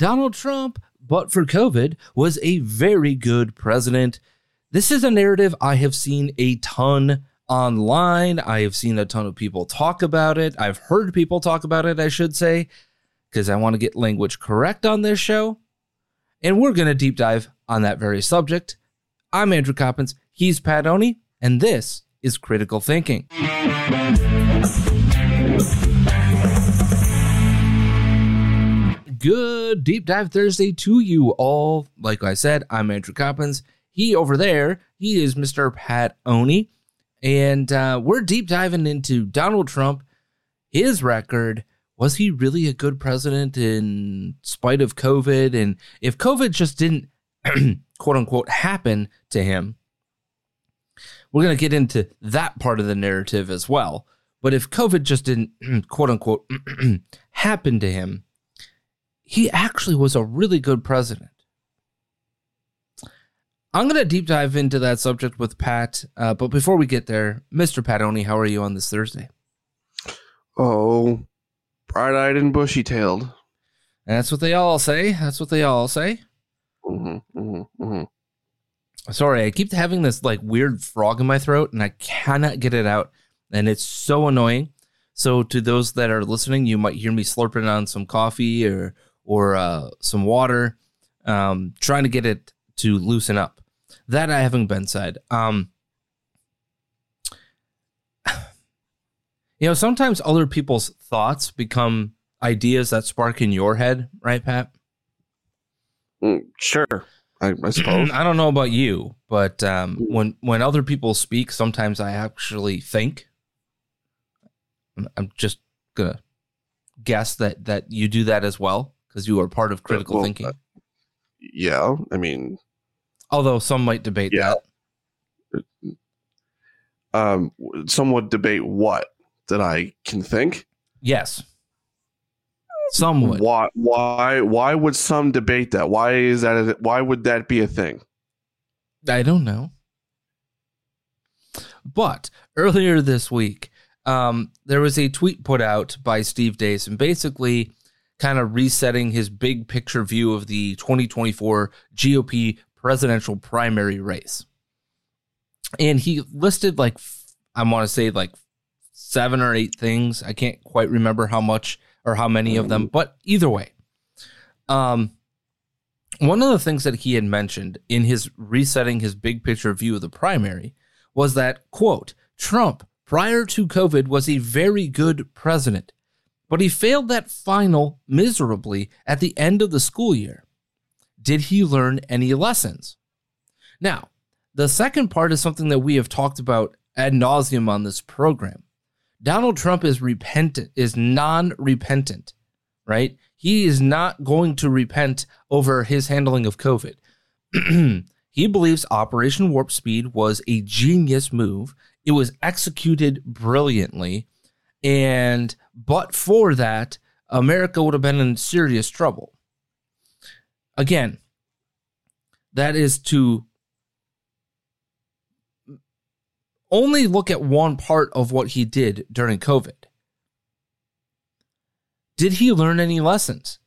Donald Trump, but for COVID, was a very good president. This is a narrative I have seen a ton online. I have seen a ton of people talk about it. I've heard people talk about it, I should say, because I want to get language correct on this show. And we're going to deep dive on that very subject. I'm Andrew Coppins. He's Pat Oney, and this is Critical Thinking. Good deep dive Thursday to you all. Like I said, I'm Andrew Coppins. He over there, he is Mr. Pat Oney. And uh, we're deep diving into Donald Trump, his record. Was he really a good president in spite of COVID? And if COVID just didn't, quote unquote, happen to him, we're going to get into that part of the narrative as well. But if COVID just didn't, quote unquote, happen to him, he actually was a really good president. I'm going to deep dive into that subject with Pat. Uh, but before we get there, Mr. Pat Oney, how are you on this Thursday? Oh, bright eyed and bushy tailed. That's what they all say. That's what they all say. Mm-hmm, mm-hmm, mm-hmm. Sorry, I keep having this like weird frog in my throat and I cannot get it out. And it's so annoying. So, to those that are listening, you might hear me slurping on some coffee or or uh, some water, um, trying to get it to loosen up. That I haven't been said. Um, you know, sometimes other people's thoughts become ideas that spark in your head, right, Pat? Mm, sure, I, I suppose. I don't know about you, but um, when when other people speak, sometimes I actually think. I'm- I'm just gonna guess that that you do that as well because you are part of critical Well, thinking. uh, yeah, I mean, Although some might debate Yeah. that. um, some would debate what that I can think. Yes, some would. Why? Why? Why would some debate that? Why is that? A, why would that be a thing? I don't know. But earlier this week, um, there was a tweet put out by Steve Deace and basically kind of resetting his big picture view of the 2024 GOP presidential primary race. And he listed like, I want to say like seven or eight things. I can't quite remember how much or how many of them, but either way. Um, one of the things that he had mentioned in his resetting his big picture view of the primary was that, quote, Trump prior to COVID was a very good president, but he failed that final miserably at the end of the school year. Did he learn any lessons? Now, the second part is something that we have talked about ad nauseum on this program. Donald Trump is repentant, is non-repentant, right? He is not going to repent over his handling of COVID. he believes Operation Warp Speed was a genius move. It was executed brilliantly, and but for that, America would have been in serious trouble. Again, that is to only look at one part of what he did during COVID. Did he learn any lessons?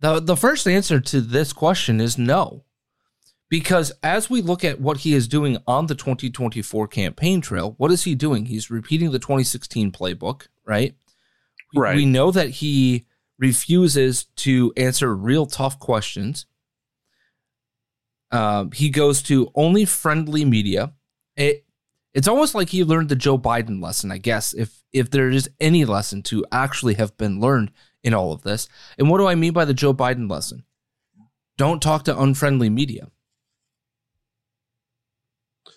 The, the first answer to this question is no. Because as we look at what he is doing on the 2024 campaign trail, what is he doing? He's repeating the 2016 playbook, right? Right. We know that he refuses to answer real tough questions. Um, he goes to only friendly media. It, it's almost like he learned the Joe Biden lesson, I guess, if if there is any lesson to actually have been learned in all of this. And what do I mean by the Joe Biden lesson? Don't talk to unfriendly media. Uh,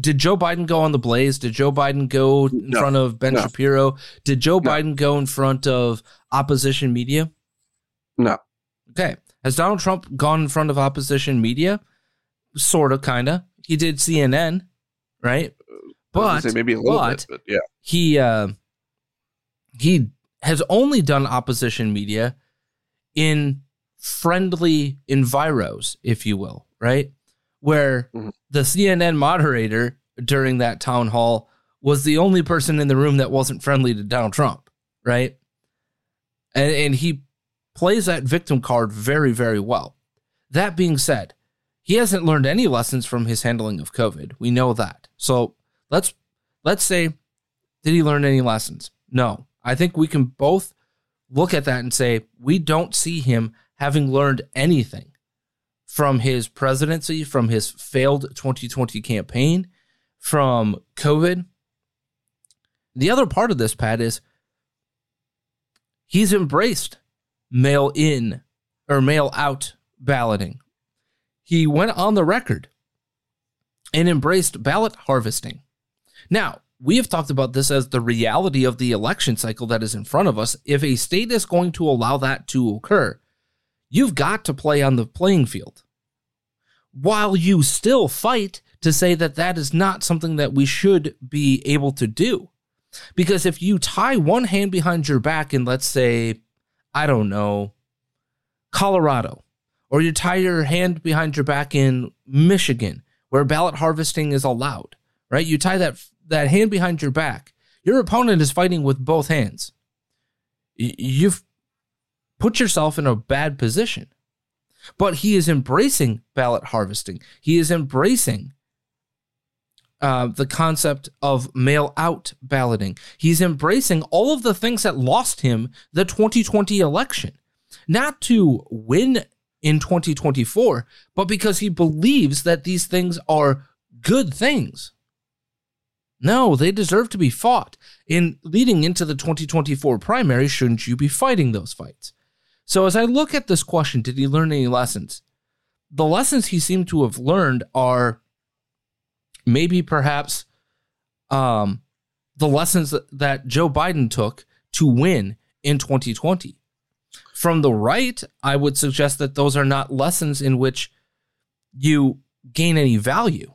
Did Joe Biden go on the Blaze? Did Joe Biden go in No. front of Ben No. Shapiro? Did Joe No. Biden go in front of opposition media? No. Okay. Has Donald Trump gone in front of opposition media? Sort of, kind of. He did CNN, right? But maybe a little but bit, but yeah. he uh, he has only done opposition media in friendly enviros, if you will, right? Where Mhm. the CNN moderator during that town hall was the only person in the room that wasn't friendly to Donald Trump, right? And, and he plays that victim card very, very well. That being said, he hasn't learned any lessons from his handling of COVID. We know that. So let's let's say, did he learn any lessons? No. I think we can both look at that and say we don't see him having learned anything from his presidency, from his failed 2020 campaign, from COVID. The other part of this, Pat, is he's embraced mail in or mail out balloting. He went on the record and embraced ballot harvesting. Now, we have talked about this as the reality of the election cycle that is in front of us. If a state is going to allow that to occur, you've got to play on the playing field. While you still fight to say that that is not something that we should be able to do. Because if you tie one hand behind your back in, let's say, I don't know, Colorado, or you tie your hand behind your back in Michigan, where ballot harvesting is allowed, right? You tie that that hand behind your back. Your opponent is fighting with both hands. You've put yourself in a bad position. But he is embracing ballot harvesting. He is embracing uh, the concept of mail out balloting. He's embracing all of the things that lost him the 2020 election, not to win in 2024, but because he believes that these things are good things. No, they deserve to be fought. In leading into the 2024 primary, shouldn't you be fighting those fights? So, as I look at this question, did he learn any lessons? The lessons he seemed to have learned are maybe perhaps um, the lessons that, that Joe Biden took to win in 2020. From the right, I would suggest that those are not lessons in which you gain any value.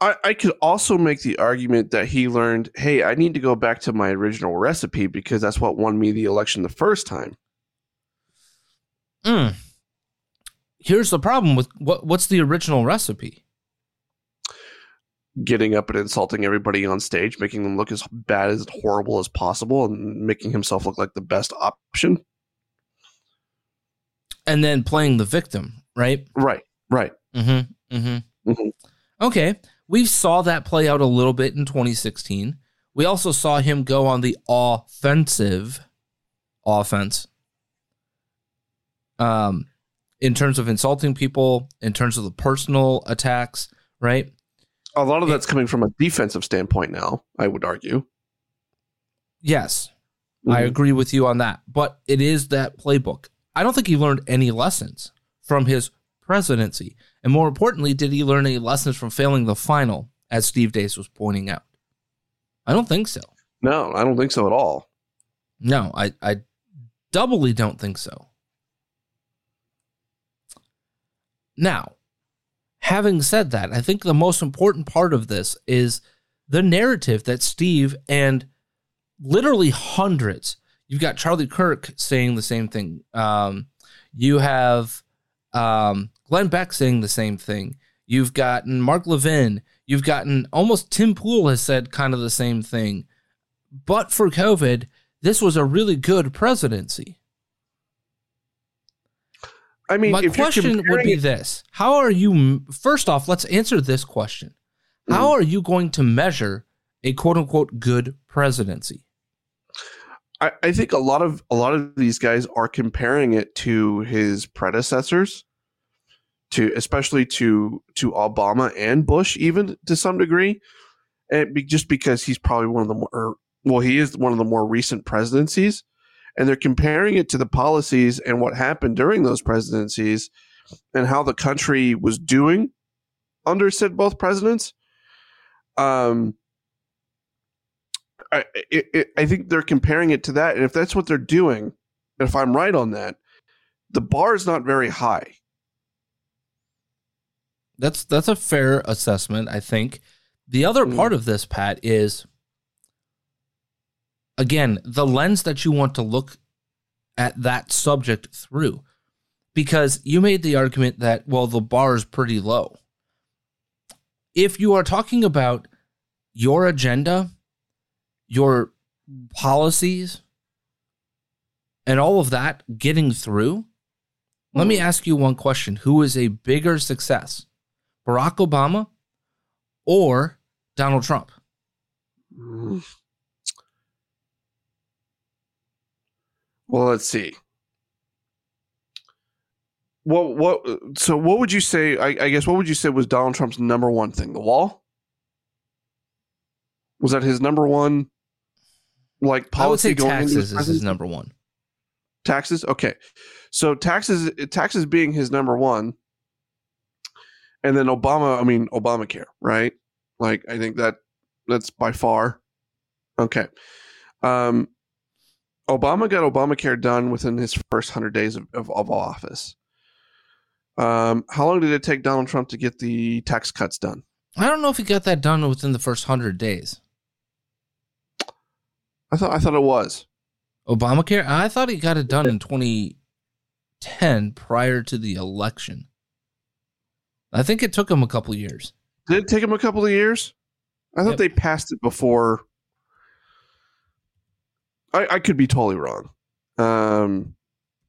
I, I could also make the argument that he learned, hey, I need to go back to my original recipe because that's what won me the election the first time. Mm. Here's the problem with what what's the original recipe? Getting up and insulting everybody on stage, making them look as bad as horrible as possible, and making himself look like the best option. And then playing the victim, right? Right, right. Mm-hmm. Mm-hmm. Mhm. Okay. We saw that play out a little bit in 2016. We also saw him go on the offensive offense. Um, in terms of insulting people, in terms of the personal attacks, right? A lot of that's coming from a defensive standpoint now, I would argue. Yes, I Mhm. agree with you on that. But it is that playbook. I don't think he learned any lessons from his presidency. And more importantly, did he learn any lessons from failing the final, as Steve Deace was pointing out? I don't think so. No, I don't think so at all. No, I, I doubly don't think so. Now, having said that, I think the most important part of this is the narrative that Steve and literally hundreds. You've got Charlie Kirk saying the same thing. Um, you have um, Glenn Beck saying the same thing. You've gotten Mark Levin. You've gotten almost Tim Pool has said kind of the same thing. But for COVID, this was a really good presidency. I mean, my question would be this: How are you? First off, let's answer this question: How mm-hmm. are you going to measure a quote unquote good presidency? I, I think a lot of a lot of these guys are comparing it to his predecessors, to especially to to Obama and Bush, even to some degree, and be, just because he's probably one of the more well, he is one of the more recent presidencies, and they're comparing it to the policies and what happened during those presidencies, and how the country was doing under said both presidents. Um, I, it, it, I think they're comparing it to that, and if that's what they're doing, if I'm right on that, the bar is not very high. That's that's a fair assessment, I think. The other mm. part of this, Pat, is again the lens that you want to look at that subject through, because you made the argument that well the bar is pretty low. If you are talking about your agenda your policies and all of that getting through, let me hmm. ask you one question. Who is a bigger success, Barack Obama or Donald Trump? Mm. Well, let's see. What what so what would you say I, I guess what would you say was Donald Trump's number one thing? The wall? Was that his number one like policy going taxes is his number one. Taxes, okay. So taxes, taxes being his number one, and then Obama. I mean Obamacare, right? Like I think that that's by far okay. Um, Obama got Obamacare done within his first hundred days of, of, of office. Um, how long did it take Donald Trump to get the tax cuts done? I don't know if he got that done within the first hundred days. I thought I thought it was Obamacare. I thought he got it done in 2010 prior to the election. I think it took him a couple years. Did it take him a couple of years? I thought yep. they passed it before. I, I could be totally wrong. Um,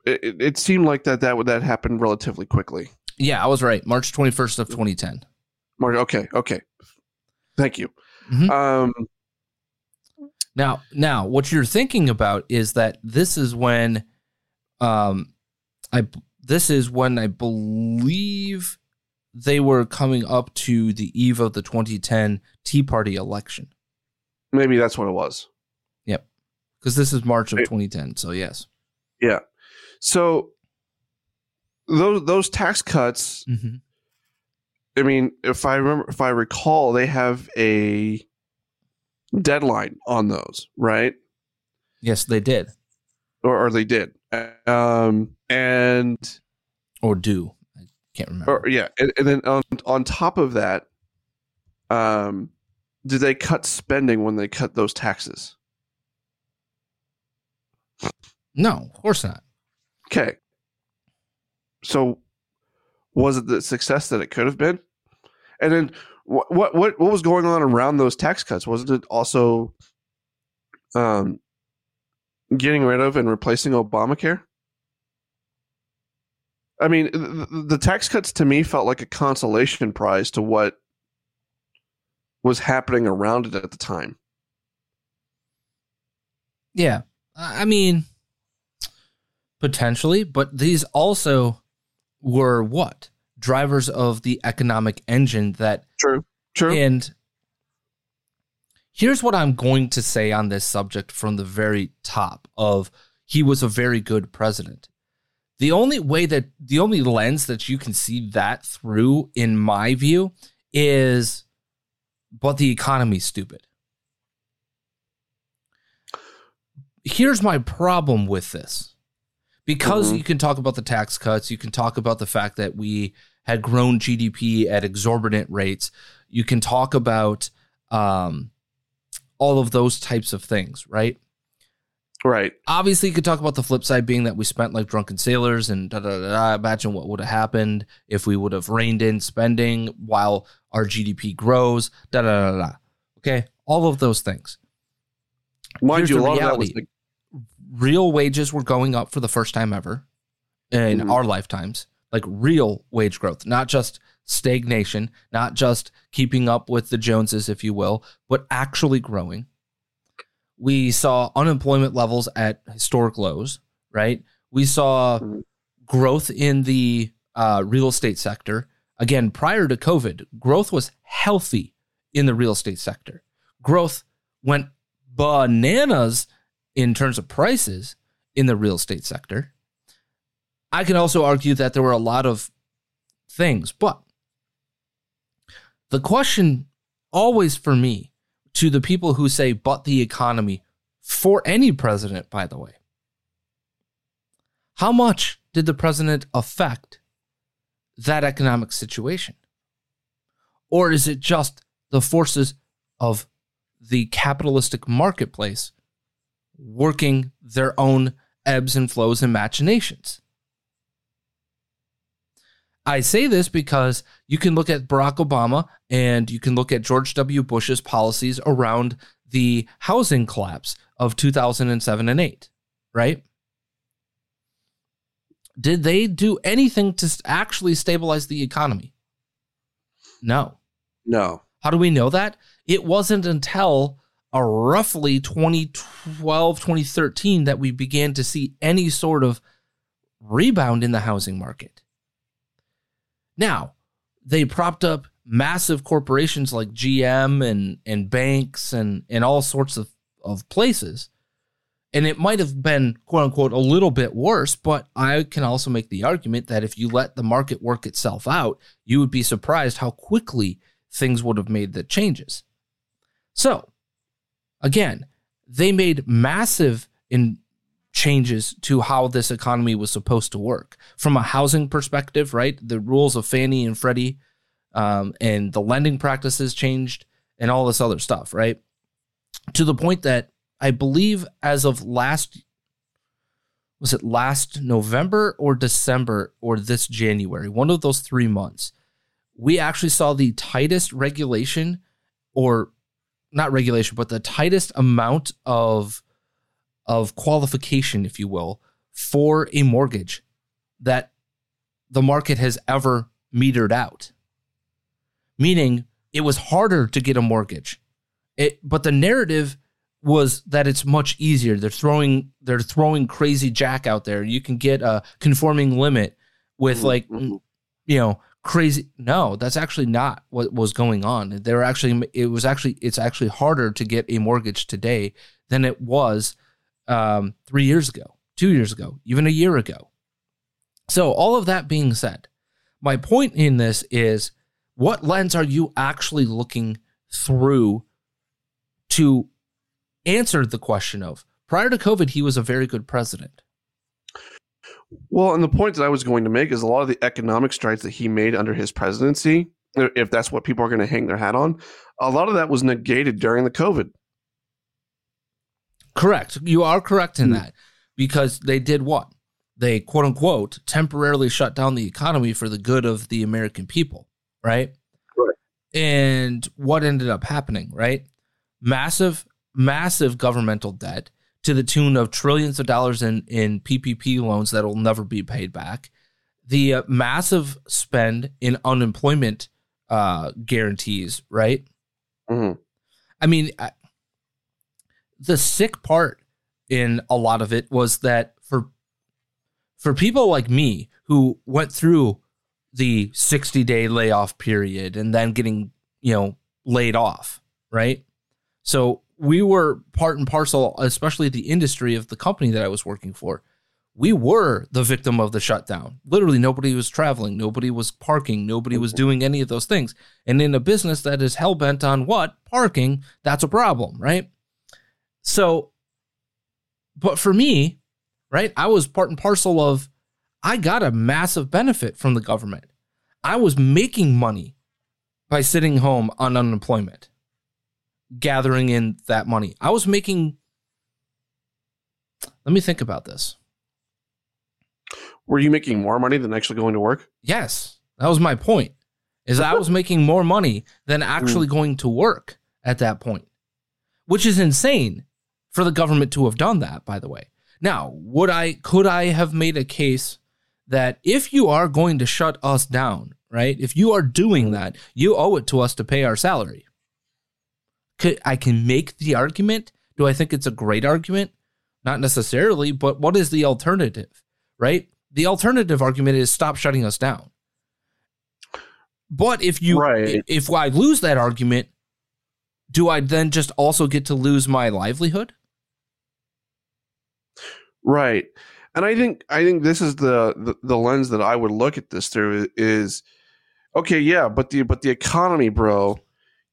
it, it seemed like that that would that happened relatively quickly. Yeah, I was right. March 21st of 2010. March. Okay. Okay. Thank you. Mm-hmm. Um, now, now, what you're thinking about is that this is when, um, I this is when I believe they were coming up to the eve of the 2010 Tea Party election. Maybe that's what it was. Yep, because this is March of 2010. So yes. Yeah. So those those tax cuts. Mm-hmm. I mean, if I remember, if I recall, they have a deadline on those, right? Yes, they did. Or, or they did. Um, and or do. Can't remember. Or, yeah, and, and then on on top of that, um, did they cut spending when they cut those taxes? No, of course not. Okay. So was it the success that it could have been? And then what what what was going on around those tax cuts? Wasn't it also um, getting rid of and replacing Obamacare? I mean, the, the tax cuts to me felt like a consolation prize to what was happening around it at the time. Yeah. I mean, potentially, but these also were what? drivers of the economic engine that true true and here's what i'm going to say on this subject from the very top of he was a very good president the only way that the only lens that you can see that through in my view is but the economy's stupid here's my problem with this because mm-hmm. you can talk about the tax cuts you can talk about the fact that we had grown GDP at exorbitant rates. You can talk about um, all of those types of things, right? Right. Obviously, you could talk about the flip side being that we spent like drunken sailors and da da da. da. Imagine what would have happened if we would have reined in spending while our GDP grows. Da da da da. Okay, all of those things. Mind Here's you, a the lot of that was like, Real wages were going up for the first time ever in Mhm. our lifetimes. Like real wage growth, not just stagnation, not just keeping up with the Joneses, if you will, but actually growing. We saw unemployment levels at historic lows, right? We saw growth in the uh, real estate sector. Again, prior to COVID, growth was healthy in the real estate sector. Growth went bananas in terms of prices in the real estate sector. I can also argue that there were a lot of things, but the question always for me to the people who say, but the economy, for any president, by the way, how much did the president affect that economic situation? Or is it just the forces of the capitalistic marketplace working their own ebbs and flows and machinations? I say this because you can look at Barack Obama and you can look at George W. Bush's policies around the housing collapse of 2007 and 8, right? Did they do anything to actually stabilize the economy? No. no. How do we know that? It wasn't until uh, roughly 2012, 2013 that we began to see any sort of rebound in the housing market. Now, they propped up massive corporations like GM and, and banks and, and all sorts of, of places. And it might have been, quote unquote, a little bit worse, but I can also make the argument that if you let the market work itself out, you would be surprised how quickly things would have made the changes. So, again, they made massive in changes to how this economy was supposed to work from a housing perspective. Right, the rules of Fannie and Freddie um, and the lending practices changed, and all this other stuff. Right, to the point that I believe as of last was it last November or December or this January, one of those three months, we actually saw the tightest regulation or not regulation, but the tightest amount of of qualification, if you will, for a mortgage that the market has ever metered out. Meaning it was harder to get a mortgage. It, but the narrative was that it's much easier. They're throwing they're throwing crazy jack out there. You can get a conforming limit with like Mhm. you know crazy no that's actually not what was going on there actually it was actually it's actually harder to get a mortgage today than it was um, three years ago two years ago even a year ago so all of that being said my point in this is what lens are you actually looking through to answer the question of prior to covid he was a very good president Well, and the point that I was going to make is a lot of the economic strides that he made under his presidency, if that's what people are going to hang their hat on, a lot of that was negated during the COVID. Correct. You are correct in Hmm. that because they did what? They quote unquote temporarily shut down the economy for the good of the American people, right? Right. And what ended up happening, right? Massive, massive governmental debt to the tune of trillions of dollars in, in PPP loans that will never be paid back. The uh, massive spend in unemployment uh, guarantees, right? Mhm. I mean, I, the sick part in a lot of it was that for for people like me who went through the 60 day layoff period and then getting, you know, laid off, right? So we were part and parcel, especially the industry of the company that I was working for. We were the victim of the shutdown. Literally, nobody was traveling, nobody was parking, nobody was mm-hmm. doing any of those things. And in a business that is hell bent on what? Parking, that's a problem, right? So, but for me, right, I was part and parcel of, I got a massive benefit from the government. I was making money by sitting home on unemployment. gathering in that money. I was making. Let me think about this. Were you making more money than actually going to work? Yes, that was my point. Is I was making more money than actually mm. going to work at that point, which is insane for the government to have done that. By the way, now would I could I have made a case that if you are going to shut us down, right? If you are doing that, you owe it to us to pay our salary. Could, I can make the argument. Do I think it's a great argument? Not necessarily, but what is the alternative, right? The alternative argument is stop shutting us down. But if you Right. if I lose that argument, do I then just also get to lose my livelihood? Right. And I think I think this is the, the the lens that I would look at this through is okay, yeah, but the but the economy, bro,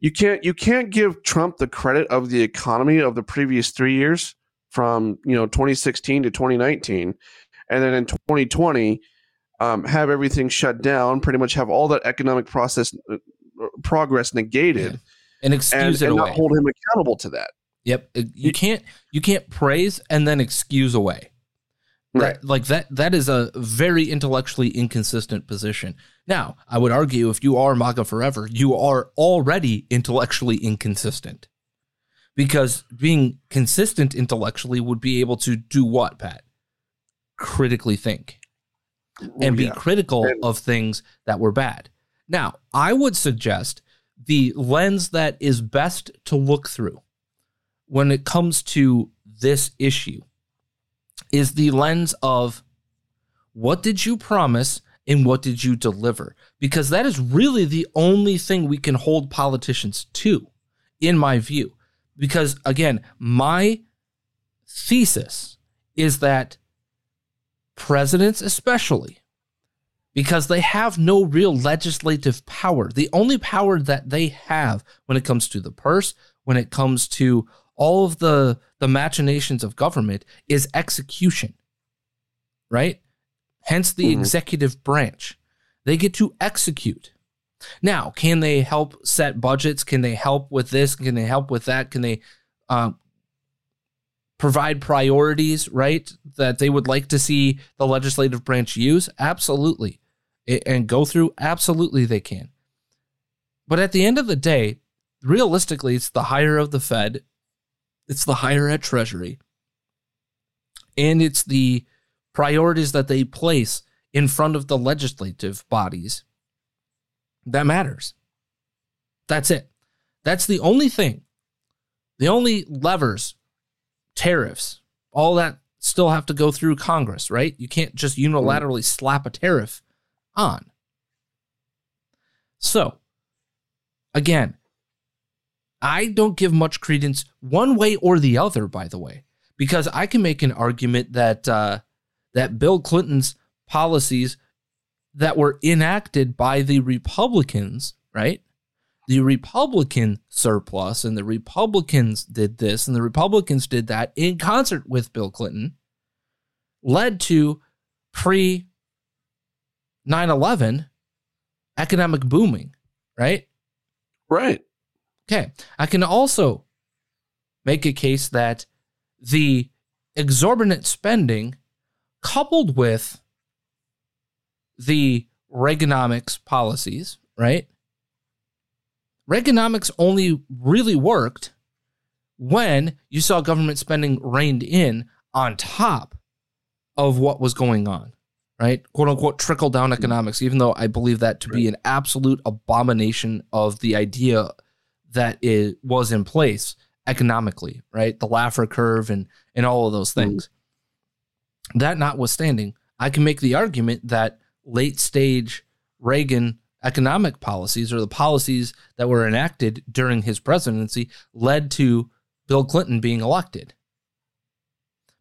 you can't you can't give Trump the credit of the economy of the previous 3 years from, you know, 2016 to 2019 and then in 2020 um, have everything shut down, pretty much have all that economic process uh, progress negated Yeah. And excuse and, it and away. not hold him accountable to that. Yep. Uh, You can't you can't praise and then excuse away. Right. That, like that that is a very intellectually inconsistent position. Now, I would argue if you are MAGA forever, you are already intellectually inconsistent. Because being consistent intellectually would be able to do what, Pat? Critically think and be Yeah. critical And- of things that were bad. Now, I would suggest the lens that is best to look through when it comes to this issue is the lens of what did you promise and what did you deliver? Because that is really the only thing we can hold politicians to, in my view. Because again, my thesis is that presidents, especially, because they have no real legislative power. The only power that they have when it comes to the purse, when it comes to all of the the machinations of government is execution. Right? Hence the Mhm. executive branch. They get to execute. Now, can they help set budgets? Can they help with this? Can they help with that? Can they um, provide priorities, right? That they would like to see the legislative branch use? Absolutely. And go through? Absolutely, they can. But at the end of the day, realistically, it's the higher of the Fed, it's the higher ed Treasury, and it's the priorities that they place in front of the legislative bodies that matters. That's it. That's the only thing. The only levers, tariffs, all that still have to go through Congress, right? You can't just unilaterally slap a tariff on. So, again, I don't give much credence one way or the other, by the way, because I can make an argument that uh, that Bill Clinton's policies that were enacted by the Republicans, right? The Republican surplus and the Republicans did this and the Republicans did that in concert with Bill Clinton led to pre 9 11 economic booming, right? Right. Okay. I can also make a case that the exorbitant spending coupled with the Reaganomics policies, right? Reaganomics only really worked when you saw government spending reined in on top of what was going on, right? Quote unquote trickle down economics, even though I believe that to be an absolute abomination of the idea that it was in place economically, right? The Laffer curve and and all of those things. That notwithstanding, I can make the argument that late stage Reagan economic policies or the policies that were enacted during his presidency led to Bill Clinton being elected.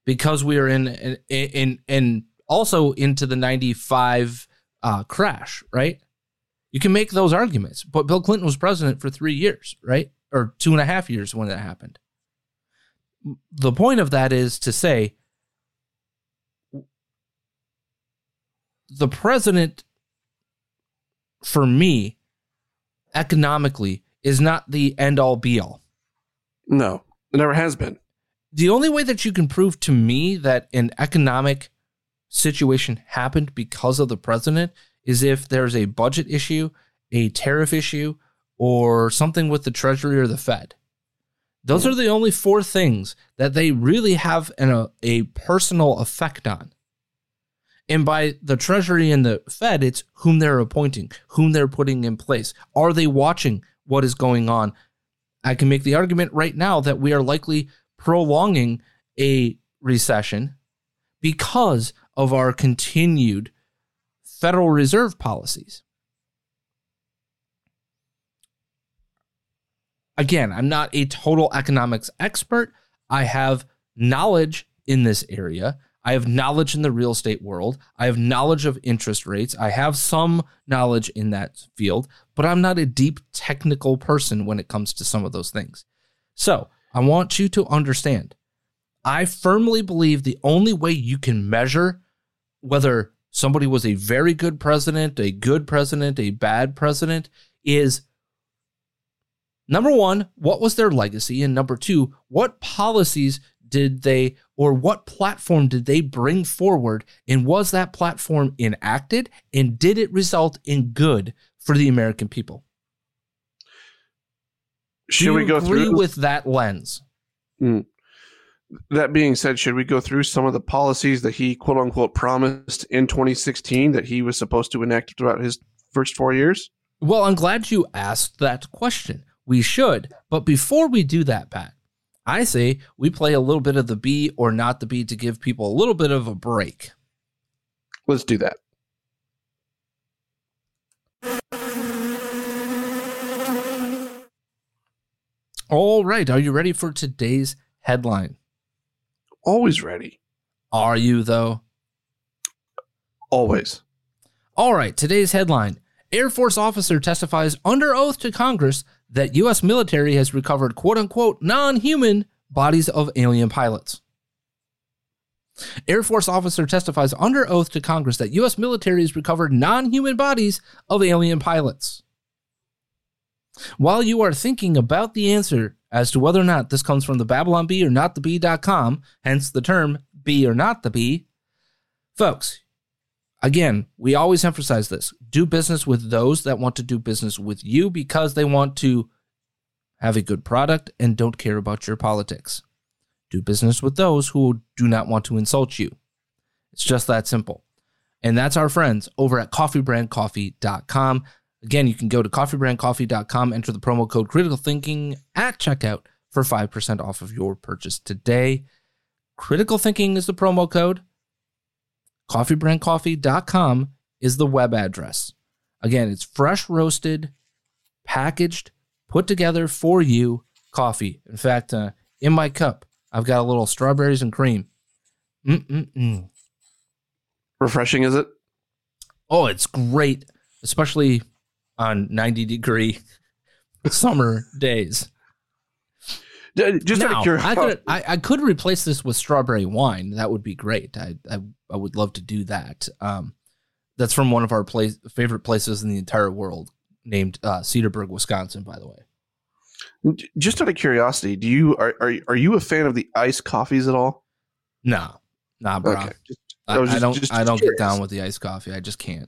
Because we are in in in, in also into the 95 uh, crash, right? You can make those arguments, but Bill Clinton was president for three years, right? Or two and a half years when that happened. The point of that is to say the president, for me, economically, is not the end all be all. No, it never has been. The only way that you can prove to me that an economic situation happened because of the president is if there's a budget issue, a tariff issue, or something with the Treasury or the Fed. Those are the only four things that they really have an, a, a personal effect on. And by the Treasury and the Fed, it's whom they're appointing, whom they're putting in place. Are they watching what is going on? I can make the argument right now that we are likely prolonging a recession because of our continued Federal Reserve policies. Again, I'm not a total economics expert. I have knowledge in this area. I have knowledge in the real estate world. I have knowledge of interest rates. I have some knowledge in that field, but I'm not a deep technical person when it comes to some of those things. So I want you to understand I firmly believe the only way you can measure whether somebody was a very good president, a good president, a bad president is number one, what was their legacy? And number two, what policies did they or what platform did they bring forward? And was that platform enacted? And did it result in good for the American people? Should we go agree through with that lens? Mm. That being said, should we go through some of the policies that he quote unquote promised in 2016 that he was supposed to enact throughout his first four years? Well, I'm glad you asked that question. We should. But before we do that, Pat, I say we play a little bit of the B or not the B to give people a little bit of a break. Let's do that. All right. Are you ready for today's headline? Always ready. Are you, though? Always. All right. Today's headline Air Force officer testifies under oath to Congress that U.S. military has recovered quote unquote non human bodies of alien pilots. Air Force officer testifies under oath to Congress that U.S. military has recovered non human bodies of alien pilots. While you are thinking about the answer as to whether or not this comes from the Babylon Bee or not the Bee.com, hence the term Bee or not the Bee, folks, again, we always emphasize this do business with those that want to do business with you because they want to have a good product and don't care about your politics. Do business with those who do not want to insult you. It's just that simple. And that's our friends over at coffeebrandcoffee.com. Again, you can go to coffeebrandcoffee.com, enter the promo code critical thinking at checkout for 5% off of your purchase today. Critical thinking is the promo code. Coffeebrandcoffee.com is the web address. Again, it's fresh roasted, packaged, put together for you coffee. In fact, uh, in my cup, I've got a little strawberries and cream. Mm-mm-mm. Refreshing, is it? Oh, it's great, especially on 90 degree summer days. Just out Now, of curiosity, I could I, I could replace this with strawberry wine. That would be great. I I, I would love to do that. Um, that's from one of our place, favorite places in the entire world, named uh, Cedarburg, Wisconsin. By the way, just out of curiosity, do you are are, are you a fan of the iced coffees at all? no, nah, bro. Okay, just, I, I just- don't just I don't curious. get down with the iced coffee. I just can't.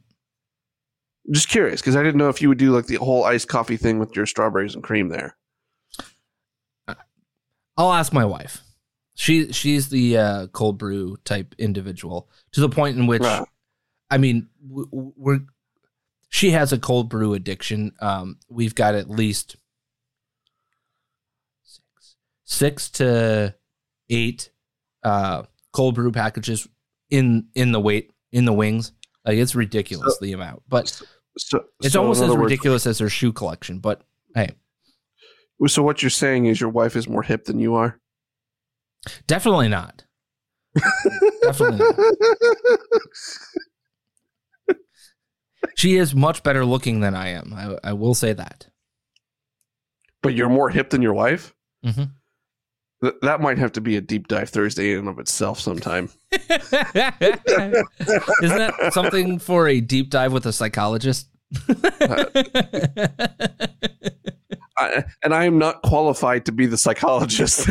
Just curious because I didn't know if you would do like the whole iced coffee thing with your strawberries and cream there. I'll ask my wife. She she's the uh, cold brew type individual to the point in which, Right. I mean, we're she has a cold brew addiction. Um, we've got at least six six to eight uh, cold brew packages in in the weight in the wings. Like it's ridiculous the amount, but So it's so almost as words- ridiculous as her shoe collection. But hey, So what you're saying is your wife is more hip than you are. definitely not. Definitely not. She is much better looking than I am. I, I will say that. but you're more hip than your wife. Mhm. Th- that might have to be a deep dive Thursday in and of itself sometime. Isn't that something for a deep dive with a psychologist? I, and I am not qualified to be the psychologist.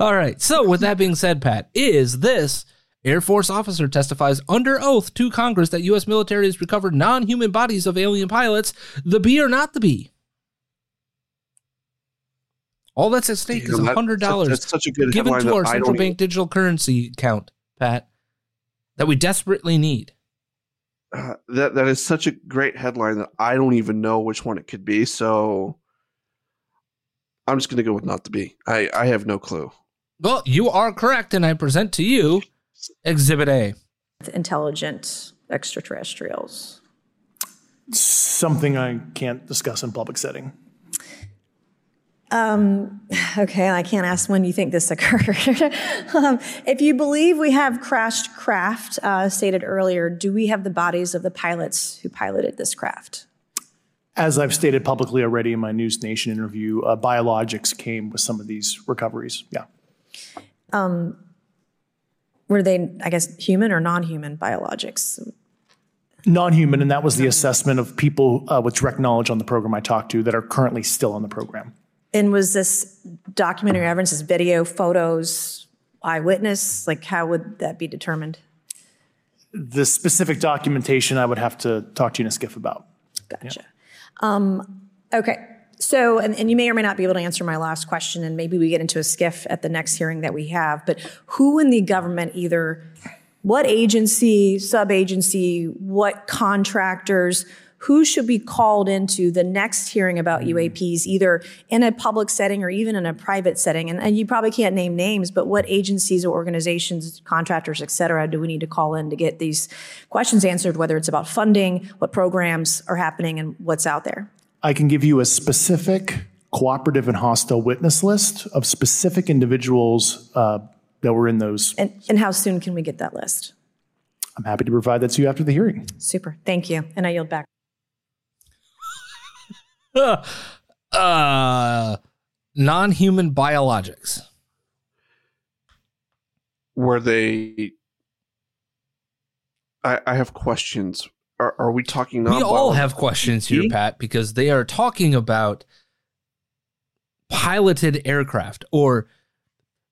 All right. So, with that being said, Pat, is this Air Force officer testifies under oath to Congress that U.S. military has recovered non human bodies of alien pilots, the B or not the B? All that's at stake is Damn, that- hundred dollars that's such a good given to our central don't bank digital currency account, Pat, that we desperately need. Uh, that that is such a great headline that I don't even know which one it could be. So I'm just going to go with not to be. I I have no clue. Well, you are correct, and I present to you Exhibit A. intelligent extraterrestrials. Something I can't discuss in public setting. Um, okay, I can't ask when you think this occurred. um, if you believe we have crashed craft, uh, stated earlier, do we have the bodies of the pilots who piloted this craft? As I've stated publicly already in my News Nation interview, uh, biologics came with some of these recoveries. Yeah. Um, were they, I guess, human or non-human biologics? Non human, and that was the assessment of people uh, with direct knowledge on the program I talked to that are currently still on the program. And was this documentary evidence, this video, photos, eyewitness? Like, how would that be determined? The specific documentation I would have to talk to you in a SCIF about. Gotcha. Um, okay. So, and, and you may or may not be able to answer my last question, and maybe we get into a SCIF at the next hearing that we have. But who in the government, either what agency, sub agency, what contractors, who should be called into the next hearing about UAPs, either in a public setting or even in a private setting? And, and you probably can't name names, but what agencies or organizations, contractors, et cetera, do we need to call in to get these questions answered, whether it's about funding, what programs are happening, and what's out there? I can give you a specific cooperative and hostile witness list of specific individuals uh, that were in those. And, and how soon can we get that list? I'm happy to provide that to you after the hearing. Super. Thank you. And I yield back. uh, non human biologics. Were they? I, I have questions. Are, are we talking? We all have questions here, Pat, because they are talking about piloted aircraft, or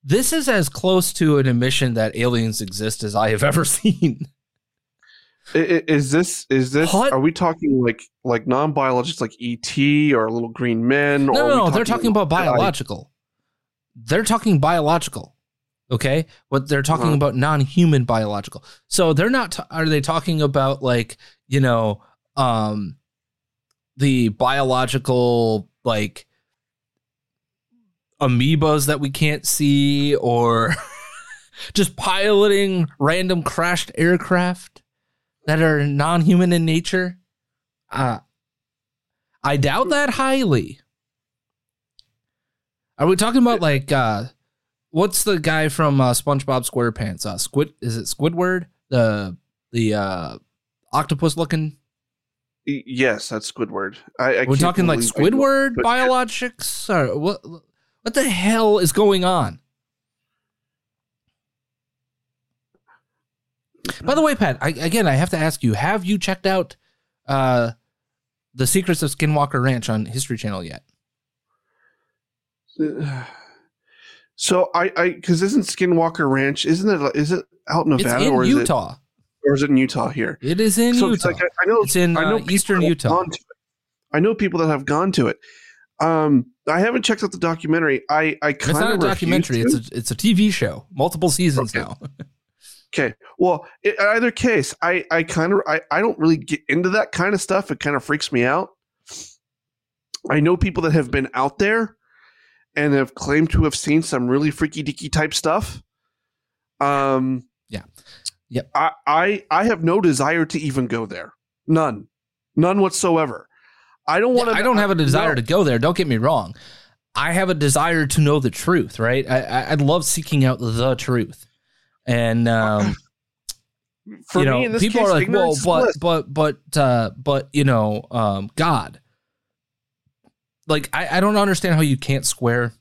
this is as close to an admission that aliens exist as I have ever seen. I- I- Is this is this? What? Are we talking like like non biologists like ET or little green men? No, no, no, they're talking about Jedi? biological. They're talking biological. Okay, but they're talking Uh-huh. about non-human biological. So they're not. T- are they talking about like you know, um, the biological like amoebas that we can't see, or just piloting random crashed aircraft that are non-human in nature? Uh, I doubt that highly. Are we talking about like uh what's the guy from uh, SpongeBob SquarePants? Uh Squid is it Squidward? The the uh octopus looking Yes, that's Squidward. I, I We're talking like believe I Squidward biologics or what what the hell is going on? By the way, Pat, I, again, I have to ask you: Have you checked out uh, the Secrets of Skinwalker Ranch on History Channel yet? So I, I, because isn't Skinwalker Ranch? Isn't it? Is it out in Nevada it's in or is Utah. it, or is it in Utah here? It is in So Utah. like, I, I know It's in, I know uh, eastern Utah. I know people that have gone to it. Um, I haven't checked out the documentary. I, I it's kind not a of documentary. It's a it's a TV show, multiple seasons Okay. now. Okay. Well, in either case, I, I kind of, I, I don't really get into that kind of stuff. It kind of freaks me out. I know people that have been out there and have claimed to have seen some really freaky dicky type stuff. Um, Yeah. Yep. I, I, I have no desire to even go there. None, none whatsoever. I don't want to. I don't have a desire to go there. Don't get me wrong. I have a desire to know the truth. Right. I, I, I love seeking out the truth, and um, For you know, me, in this people case, are like, well, ignorance but but but uh, but you know, um, God. Like I, I don't understand how you can't square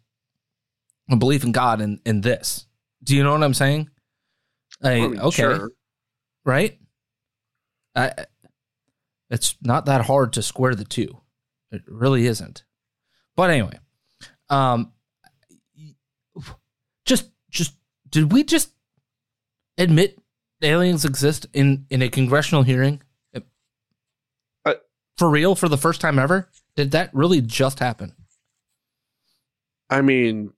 a belief in God and in this. Do you know what I'm saying? Like, I mean, okay, sure. right? I, it's not that hard to square the two. It really isn't. But anyway, um, just just did we just admit aliens exist in in a congressional hearing? Uh, for real, for the first time ever? Did that really just happen? I mean,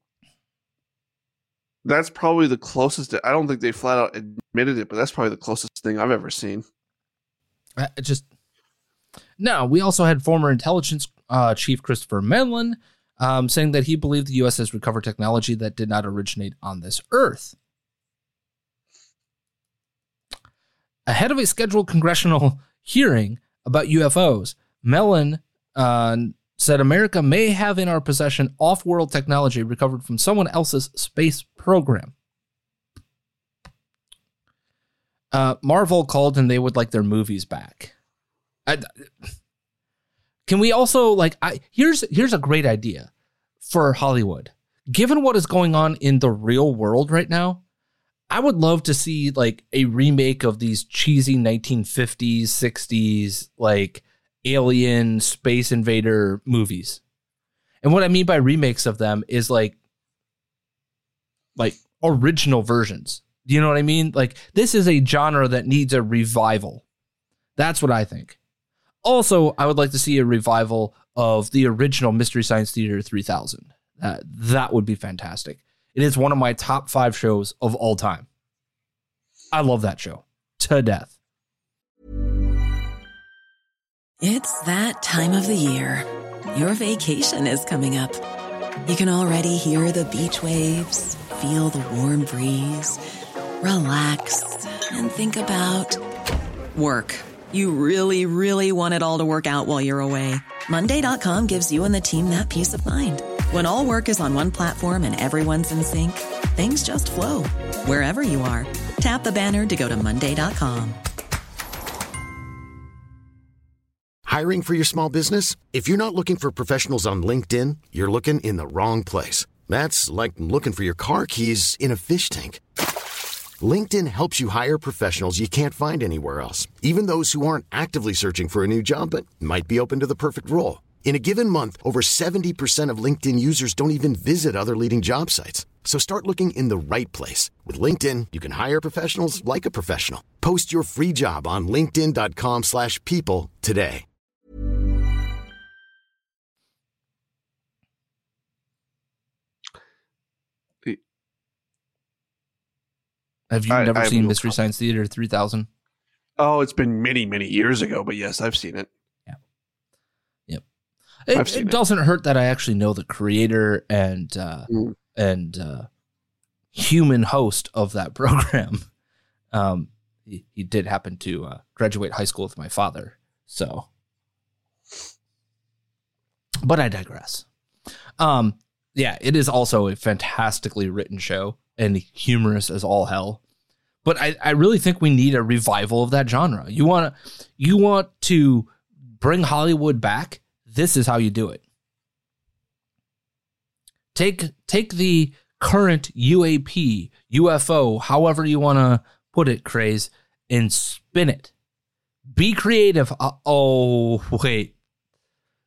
that's probably the closest. I don't think they flat out admitted it, but that's probably the closest thing I've ever seen. I just no. We also had former intelligence uh, chief Christopher Mellon um, saying that he believed the U.S. has recovered technology that did not originate on this Earth. Ahead of a scheduled congressional hearing about UFOs, Mellon uh, said America may have in our possession off world technology recovered from someone else's space program. Uh, Marvel called and they would like their movies back. I, can we also like I here's here's a great idea for Hollywood. Given what is going on in the real world right now, I would love to see like a remake of these cheesy 1950s, 60s like alien space invader movies. And what I mean by remakes of them is like like original versions. Do you know what I mean? Like this is a genre that needs a revival. That's what I think. Also, I would like to see a revival of the original Mystery Science Theater 3000. Uh, that would be fantastic. It is one of my top five shows of all time. I love that show to death. It's that time of the year. Your vacation is coming up. You can already hear the beach waves, feel the warm breeze, relax, and think about work. You really, really want it all to work out while you're away. Monday.com gives you and the team that peace of mind. When all work is on one platform and everyone's in sync, things just flow wherever you are. Tap the banner to go to Monday.com. Hiring for your small business? If you're not looking for professionals on LinkedIn, you're looking in the wrong place. That's like looking for your car keys in a fish tank. LinkedIn helps you hire professionals you can't find anywhere else, even those who aren't actively searching for a new job but might be open to the perfect role. In a given month, over 70% of LinkedIn users don't even visit other leading job sites. So start looking in the right place. With LinkedIn, you can hire professionals like a professional. Post your free job on linkedin.com slash people today. Have you I- never I seen Mystery comment. Science Theater 3000? Oh, it's been many, many years ago, but yes, I've seen it. It, it doesn't hurt that I actually know the creator and uh, Mm. and uh, human host of that program. Um, he, he did happen to uh, graduate high school with my father, so. But I digress. Um, yeah, it is also a fantastically written show and humorous as all hell. But I, I really think we need a revival of that genre. You want to you want to bring Hollywood back? This is how you do it. Take take the current UAP, UFO, however you want to put it, craze, and spin it. Be creative. Uh, oh wait,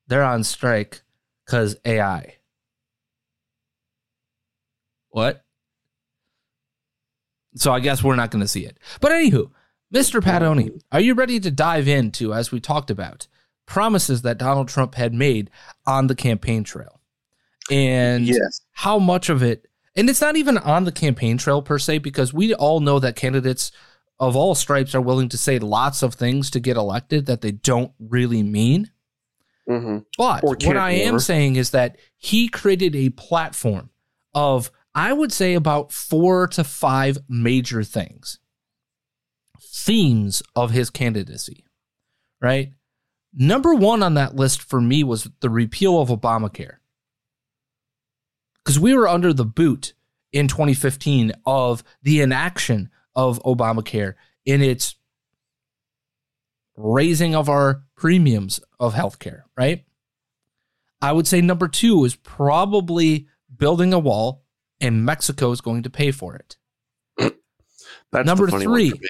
they're on strike because AI. What? So I guess we're not going to see it. But anywho, Mr. Padoni, are you ready to dive into, as we talked about, promises that Donald Trump had made on the campaign trail? And Yes. how much of it, and it's not even on the campaign trail per se, because we all know that candidates of all stripes are willing to say lots of things to get elected that they don't really mean. Mm-hmm. But what I am saying is that he created a platform of, I would say, about four to five major things, themes of his candidacy, right? Number one on that list for me was the repeal of Obamacare. Because we were under the boot in 2015 of the inaction of Obamacare in its raising of our premiums of healthcare, right? I would say number two is probably building a wall, and Mexico is going to pay for it. That's Number the funny one three.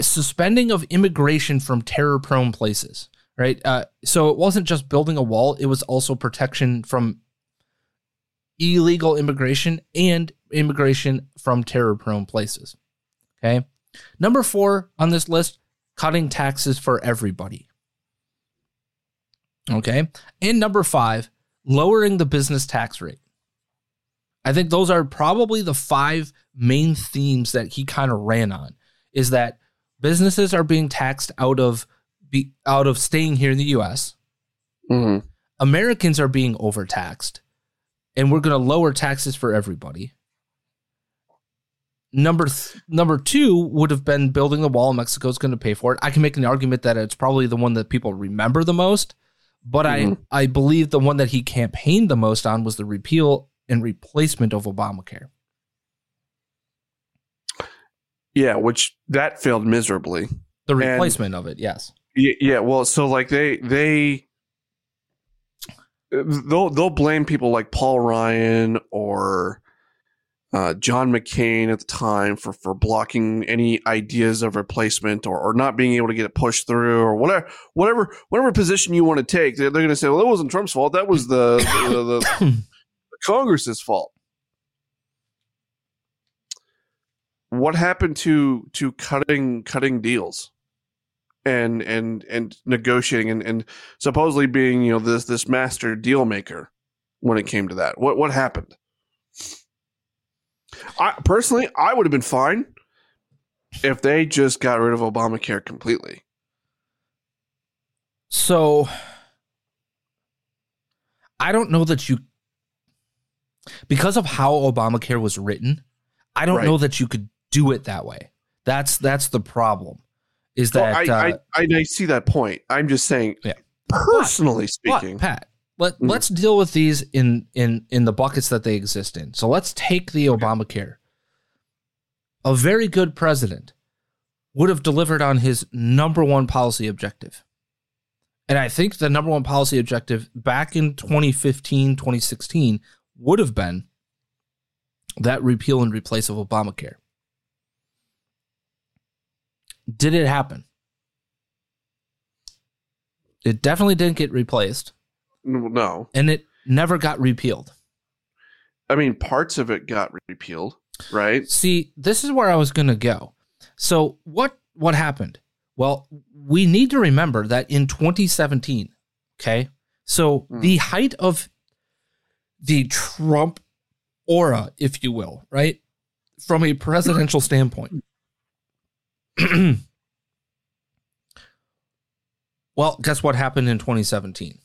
Suspending of immigration from terror prone places, right? Uh, so it wasn't just building a wall; it was also protection from illegal immigration and immigration from terror-prone places. Okay, number four on this list: cutting taxes for everybody. Okay, and number five: lowering the business tax rate. I think those are probably the five main themes that he kind of ran on. Is that businesses are being taxed out of be out of staying here in the U.S. Mm-hmm. Americans are being overtaxed, and we're going to lower taxes for everybody. Number th- number two would have been building the wall. Mexico's going to pay for it. I can make an argument that it's probably the one that people remember the most, but Mhm. I I believe the one that he campaigned the most on was the repeal and replacement of Obamacare. Yeah, which that failed miserably. The And- replacement of it, yes. Yeah, yeah, well, so like they they they'll they'll blame people like Paul Ryan or uh, John McCain at the time for for blocking any ideas of replacement or, or not being able to get it pushed through or whatever whatever whatever position you want to take. They're, they're going to say, well, that wasn't Trump's fault. That was the the, the, the Congress's fault. What happened to to cutting cutting deals? and and and negotiating and, and supposedly being you know this this master deal maker when it came to that what what happened i personally i would have been fine if they just got rid of obamacare completely So I don't know that you because of how Obamacare was written, I don't Right. know that you could do it that way. That's that's the problem. Is Well, that I, uh, I, I I see that point i'm just saying Yeah. personally But, speaking Pat, let Mhm. let's deal with these in in in the buckets that they exist in. So let's take the Obamacare. A very good president would have delivered on his number one policy objective. And I think the number one policy objective back in 2015, 2016 would have been that repeal and replace of Obamacare. Did it happen? It definitely didn't get replaced no and it never got repealed. i mean parts of it got repealed right See, this is where I was going to go. So, what what happened? Well, we need to remember that in 2017, okay? So, hmm. the height of the Trump aura, if you will, right? From a presidential standpoint. well, guess what happened in 2017?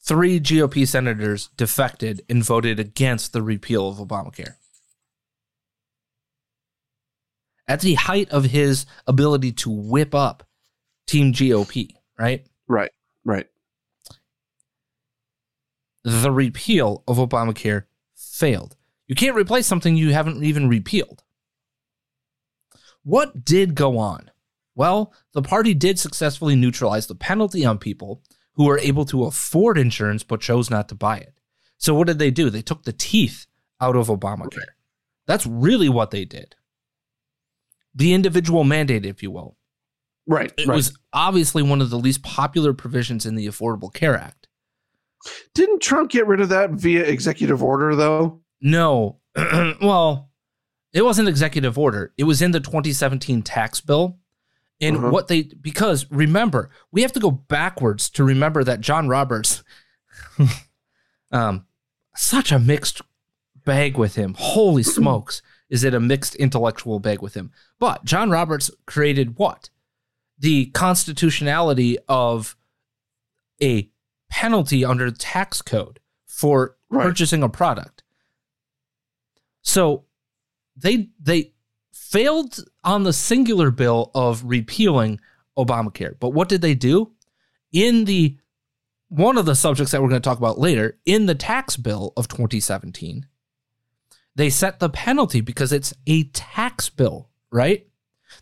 Three GOP senators defected and voted against the repeal of Obamacare. At the height of his ability to whip up Team GOP, right? right right The repeal of Obamacare failed. You can't replace something you haven't even repealed. What did go on? Well, the party did successfully neutralize the penalty on people who were able to afford insurance but chose not to buy it. So, what did they do? They took the teeth out of Obamacare. That's really what they did. The individual mandate, if you will. right It right. was obviously one of the least popular provisions in the Affordable Care Act. didn't trump get rid of that via executive order though No. well, it wasn't executive order. It was in the 2017 tax bill. And Uh-huh. what they because remember, we have to go backwards to remember that John Roberts um such a mixed bag with him. Holy smokes. Is it a mixed intellectual bag with him? But John Roberts created what? The constitutionality of a penalty under the tax code for Right. purchasing a product. So they they failed on the singular bill of repealing Obamacare. But what did they do? In the one of the subjects that we're going to talk about later, in the tax bill of 2017, they set the penalty because it's a tax bill, right?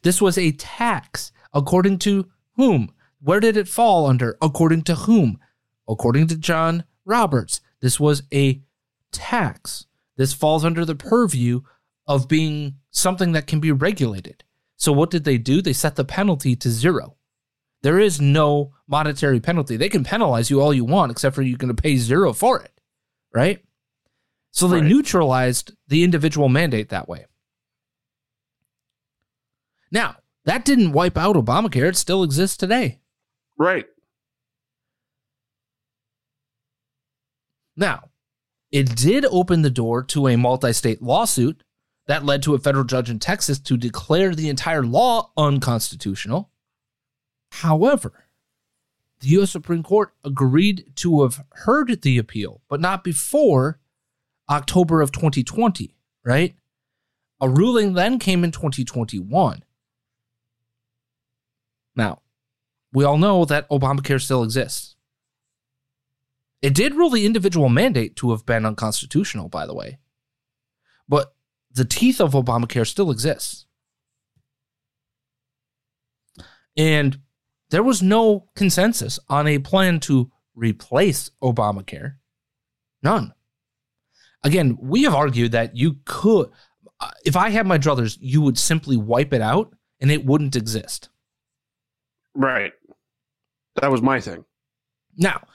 This was a tax according to whom? Where did it fall under? According to whom? According to John Roberts, this was a tax. This falls under the purview of being something that can be regulated. So what did they do? They set the penalty to zero. There is no monetary penalty. They can penalize you all you want, except for you're going to pay zero for it, right? So they Right. neutralized the individual mandate that way. Now, that didn't wipe out Obamacare. It still exists today. Right. Now, it did open the door to a multi state lawsuit that led to a federal judge in Texas to declare the entire law unconstitutional. However, the U.S. Supreme Court agreed to have heard the appeal, but not before October of 2020, right? A ruling then came in 2021. Now, we all know that Obamacare still exists. It did rule the individual mandate to have been unconstitutional, by the way. But the teeth of Obamacare still exists. And there was no consensus on a plan to replace Obamacare. None. Again, we have argued that you could, if I had my druthers, you would simply wipe it out and it wouldn't exist. Right. That was my thing. Now,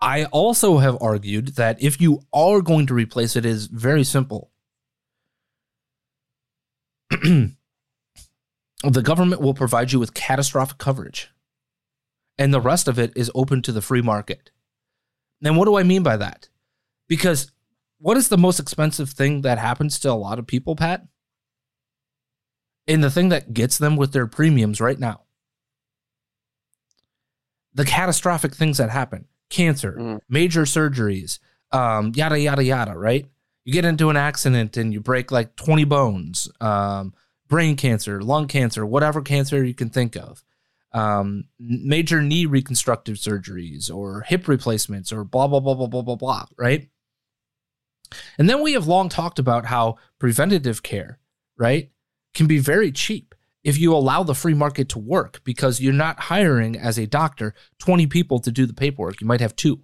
I also have argued that if you are going to replace it, it is very simple. the government will provide you with catastrophic coverage, and the rest of it is open to the free market. And what do I mean by that? Because what is the most expensive thing that happens to a lot of people, Pat? And the thing that gets them with their premiums right now the catastrophic things that happen cancer, Mm. major surgeries, um, yada, yada, yada, right? You get into an accident and you break like 20 bones, um, brain cancer, lung cancer, whatever cancer you can think of, um, major knee reconstructive surgeries or hip replacements or blah, blah, blah, blah, blah, blah, blah, right? And then we have long talked about how preventative care, right, can be very cheap if you allow the free market to work because you're not hiring as a doctor 20 people to do the paperwork. You might have two.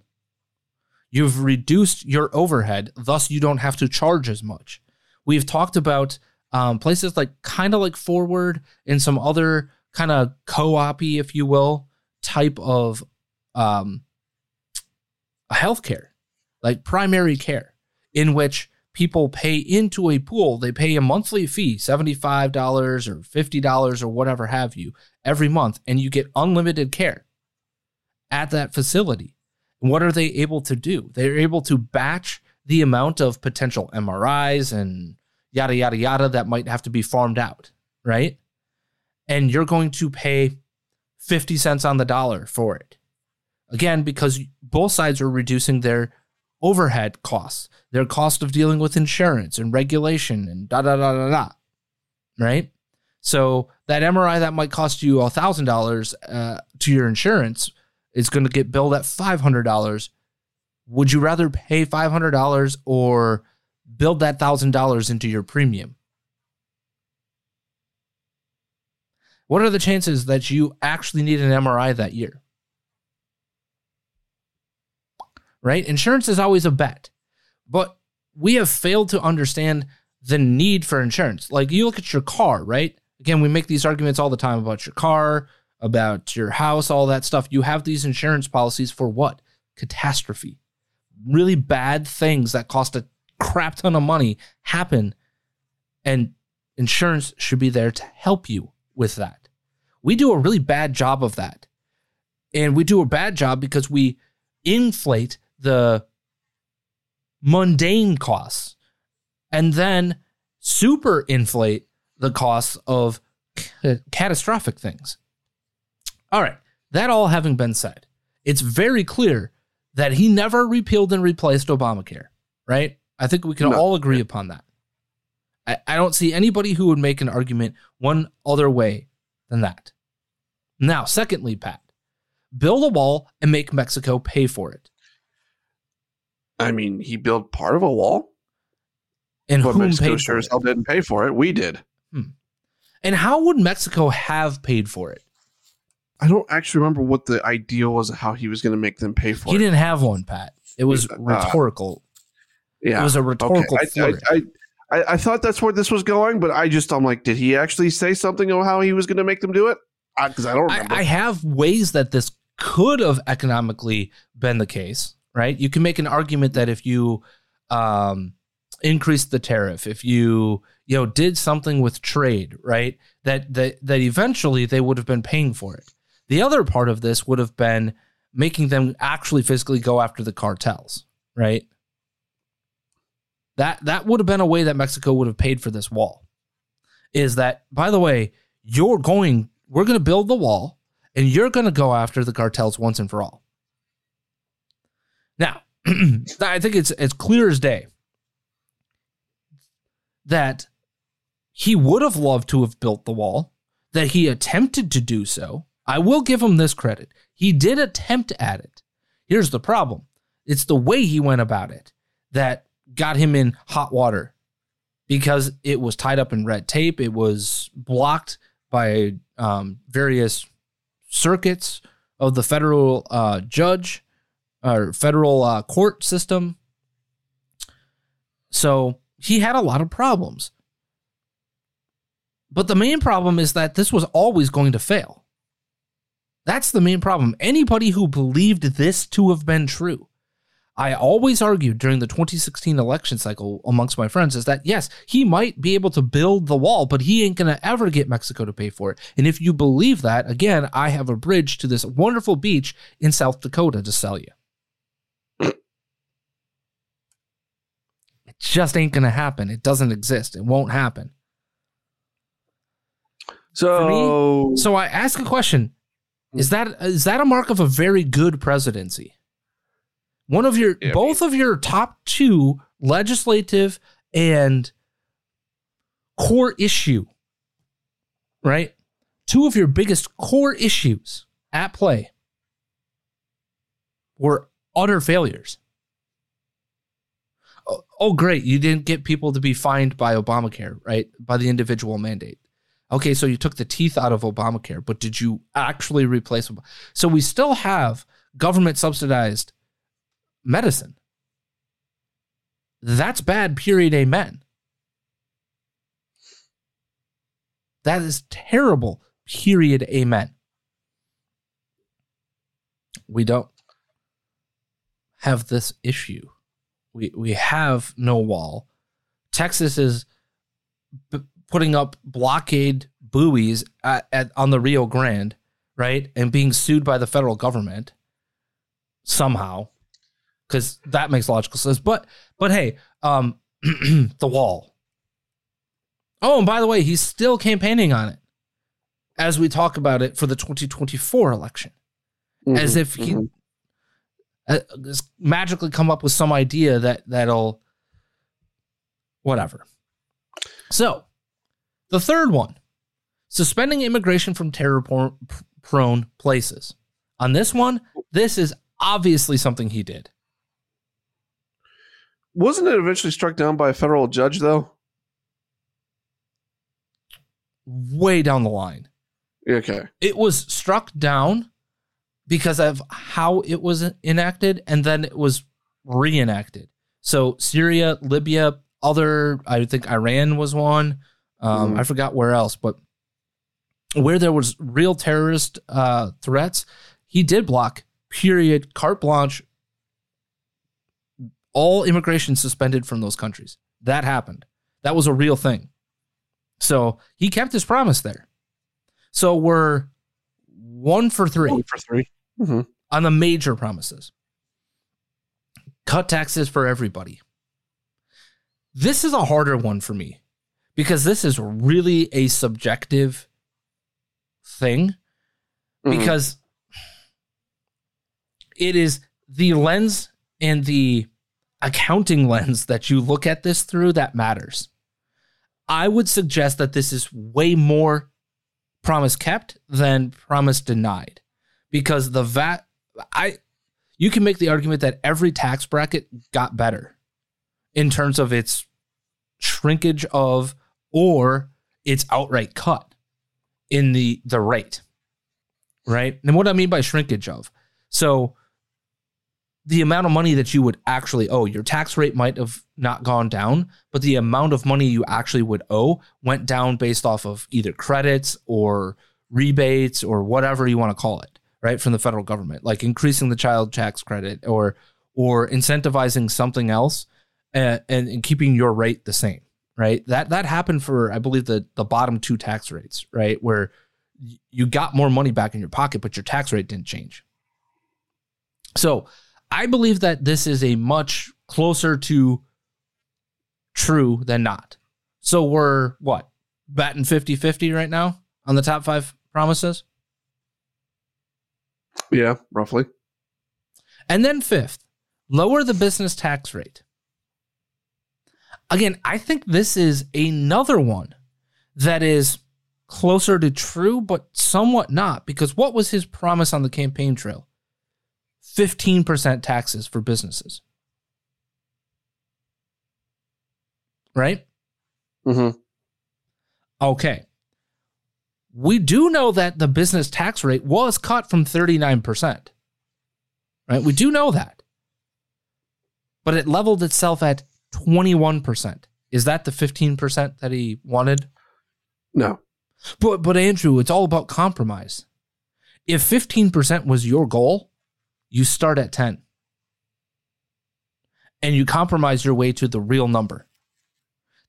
You've reduced your overhead, thus, you don't have to charge as much. We've talked about um, places like kind of like Forward and some other kind of co op if you will, type of um, healthcare, like primary care, in which people pay into a pool. They pay a monthly fee, $75 or $50 or whatever have you, every month, and you get unlimited care at that facility. What are they able to do? They're able to batch the amount of potential MRIs and yada, yada, yada that might have to be farmed out, right? And you're going to pay 50 cents on the dollar for it. Again, because both sides are reducing their overhead costs, their cost of dealing with insurance and regulation and da da da da da. Right? So that MRI that might cost you a thousand dollars uh, to your insurance is going to get billed at five hundred dollars. Would you rather pay five hundred dollars or build that thousand dollars into your premium? What are the chances that you actually need an MRI that year? right? Insurance is always a bet, but we have failed to understand the need for insurance. Like you look at your car, right? Again, we make these arguments all the time about your car, about your house, all that stuff. You have these insurance policies for what? Catastrophe. Really bad things that cost a crap ton of money happen, and insurance should be there to help you with that. We do a really bad job of that. And we do a bad job because we inflate the mundane costs and then super inflate the costs of ca- catastrophic things. All right, that all having been said, it's very clear that he never repealed and replaced Obamacare, right? I think we can No. all agree upon that. I, I don't see anybody who would make an argument one other way than that. Now, secondly, Pat, build a wall and make Mexico pay for it. I mean, he built part of a wall, And but whom Mexico paid sure as hell didn't pay for it. We did. Hmm. And how would Mexico have paid for it? I don't actually remember what the idea was of how he was going to make them pay for He it. He didn't have one, Pat. It was Uh, rhetorical. Yeah, It was a rhetorical I, flirt. I, I, I thought that's where this was going, but I just I'm like, did he actually say something on how he was going to make them do it? because I don't I, remember. I have ways that this could have economically been the case, right? You can make an argument that if you um, increased the tariff, if you you know did something with trade, right, that that that eventually they would have been paying for it. The other part of this would have been making them actually physically go after the cartels, right? That that would have been a way that Mexico would have paid for this wall. Is that by the way, you're going we're going to build the wall and you're going to go after the cartels once and for all. Now, I think it's it's clear as day that he would have loved to have built the wall, that he attempted to do so. I will give him this credit. He did attempt at it. Here's the problem. It's the way he went about it that got him in hot water because it was tied up in red tape. It was blocked by um, various circuits of the federal uh, judge or federal uh, court system. So he had a lot of problems. But the main problem is that this was always going to fail. That's the main problem. Anybody who believed this to have been true I always argued during the 2016 election cycle amongst my friends is that yes, he might be able to build the wall, but he ain't going to ever get Mexico to pay for it. And if you believe that, again, I have a bridge to this wonderful beach in South Dakota to sell you. It just ain't going to happen. It doesn't exist. It won't happen. so me, So I ask a question. Mm. Is that is that a mark of a very good presidency? One of your Yeah, both of your top two legislative and core issue, right? Two of your biggest core issues at play were utter failures. Oh, oh, great. You didn't get people to be fined by Obamacare, right? By the individual mandate. Okay, so you took the teeth out of Obamacare, but did you actually replace Ob- So we still have government subsidized medicine. That's bad, period. Amen. That is terrible, period. Amen. We don't have this issue. We, we have no wall. Texas is putting up blockade buoys at, at, on the Rio Grande, right? And being sued by the federal government somehow because that makes logical sense. But but hey, um, the wall. Oh, and by the way, he's still campaigning on it as we talk about it for the 2024 election, as if he uh, just magically come up with some idea that that'll whatever. So, the third one, suspending immigration from terror-prone places. On this one, this is obviously something he did. wasn't it eventually struck down by a federal judge though? way down the line. Okay. It was struck down because of how it was enacted and then it was reenacted. So Syria, Libya, other I think Iran was one. Um, Mhm. I forgot where else, but where there was real terrorist uh, threats, he did block. Period. Carte blanche. All immigration suspended from those countries. That happened. That was a real thing. So he kept his promise there. So we're one for three One for 3 Mm-hmm. on the major promises. Cut taxes for everybody. This is a harder one for me because this is really a subjective thing Mhm. because it is the lens and the accounting lens that you look at this through that matters. I would suggest that this is way more promise kept than promise denied because the VAT I you can make the argument that every tax bracket got better in terms of its shrinkage of or its outright cut in the the rate. Right? And what I mean by shrinkage of. So the amount of money that you would actually owe, your tax rate might have not gone down, but the amount of money you actually would owe went down based off of either credits or rebates or whatever you want to call it, right, from the federal government, like increasing the child tax credit or or incentivizing something else and, and, and keeping your rate the same, right? That that happened for I believe the the bottom two tax rates, right, where you got more money back in your pocket, but your tax rate didn't change. So I believe that this is a much closer to true than not. So we're what? Batting 50 50 right now on the top five promises? Yeah, roughly. And then fifth, lower the business tax rate. Again, I think this is another one that is closer to true, but somewhat not, because what was his promise on the campaign trail? 15% taxes for businesses. Right? Mm-hmm. Okay. We do know that the business tax rate was cut from 39%. Right? We do know that. But it leveled itself at 21%. Is that the 15% that he wanted? No. But but Andrew, it's all about compromise. If 15% was your goal, you start at 10. And you compromise your way to the real number.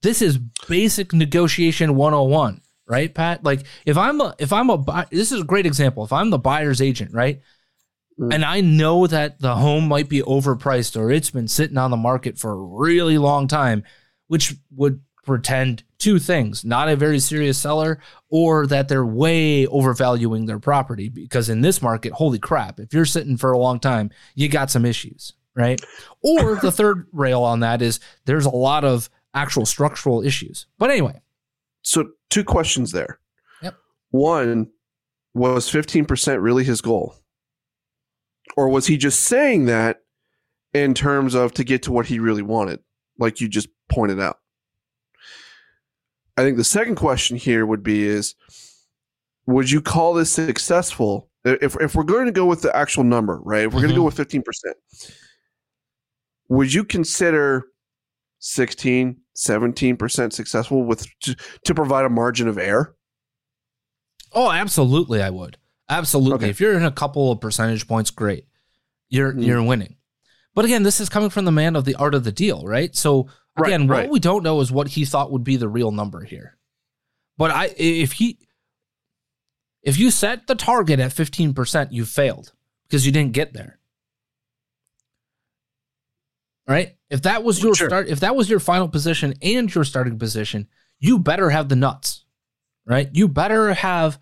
This is basic negotiation 101, right, Pat? Like if I'm a if I'm a buy, this is a great example. If I'm the buyer's agent, right? Mm. And I know that the home might be overpriced or it's been sitting on the market for a really long time, which would pretend two things not a very serious seller or that they're way overvaluing their property because in this market holy crap if you're sitting for a long time you got some issues right or the third rail on that is there's a lot of actual structural issues but anyway So, two questions there. Yep. One, was 15% really his goal? Or was he just saying that in terms of to get to what he really wanted, like you just pointed out? I think the second question here would be is would you call this successful if if we're going to go with the actual number, right? If we're going to go mm-hmm. with 15%. Would you consider 16, 17% successful with to, to provide a margin of error? oh absolutely i would absolutely Okay. if you're in a couple of percentage points great you're Mm. you're winning but again this is coming from the man of the art of the deal right so Right, again what right. we don't know is what he thought would be the real number here but i if he if you set the target at 15% you failed because you didn't get there right if that was your Sure. start if that was your final position and your starting position you better have the nuts right you better have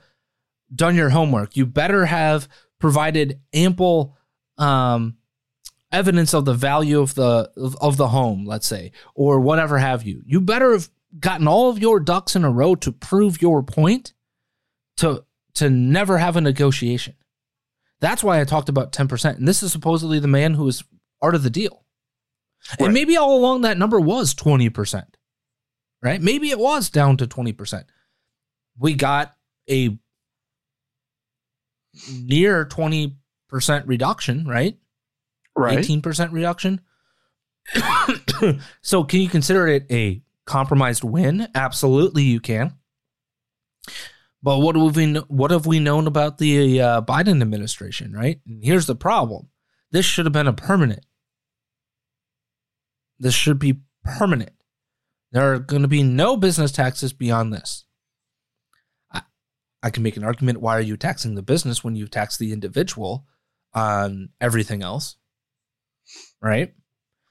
done your homework. You better have provided ample um evidence of the value of the of, of the home let's say or whatever have you. You better have gotten all of your ducks in a row to prove your point to to never have a negotiation. That's why i talked about 10% and this is supposedly the man who is art of the deal. Right. and maybe all along that number was 20% right? Maybe it was down to 20% we got a near 20% reduction right Right. 18% reduction. so can you consider it a compromised win? Absolutely you can. But what have we what have we known about the uh, Biden administration, right? And here's the problem. This should have been a permanent. This should be permanent. There are going to be no business taxes beyond this. I, can make an argument why are you taxing the business when you tax the individual on everything else? right?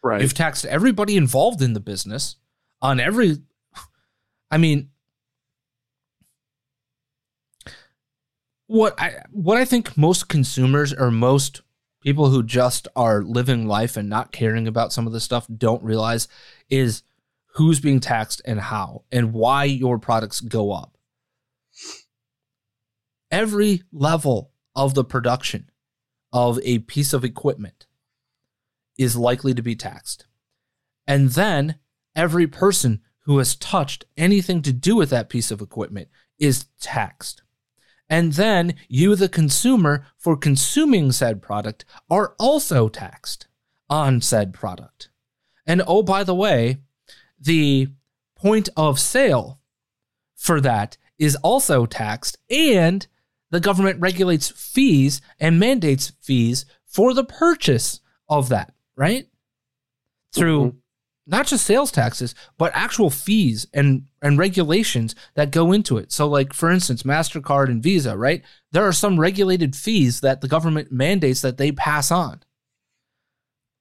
Right. You've taxed everybody involved in the business on every. I mean, what I what I think most consumers or most people who just are living life and not caring about some of this stuff don't realize is who's being taxed and how and why your products go up. Every level of the production of a piece of equipment is likely to be taxed. And then every person who has touched anything to do with that piece of equipment is taxed. And then you, the consumer, for consuming said product, are also taxed on said product. And oh, by the way, the point of sale for that is also taxed, and the government regulates fees and mandates fees for the purchase of that, right? Through Mhm. not just sales taxes, but actual fees and, and regulations that go into it. So, like, for instance, MasterCard and Visa, right? There are some regulated fees that the government mandates that they pass on.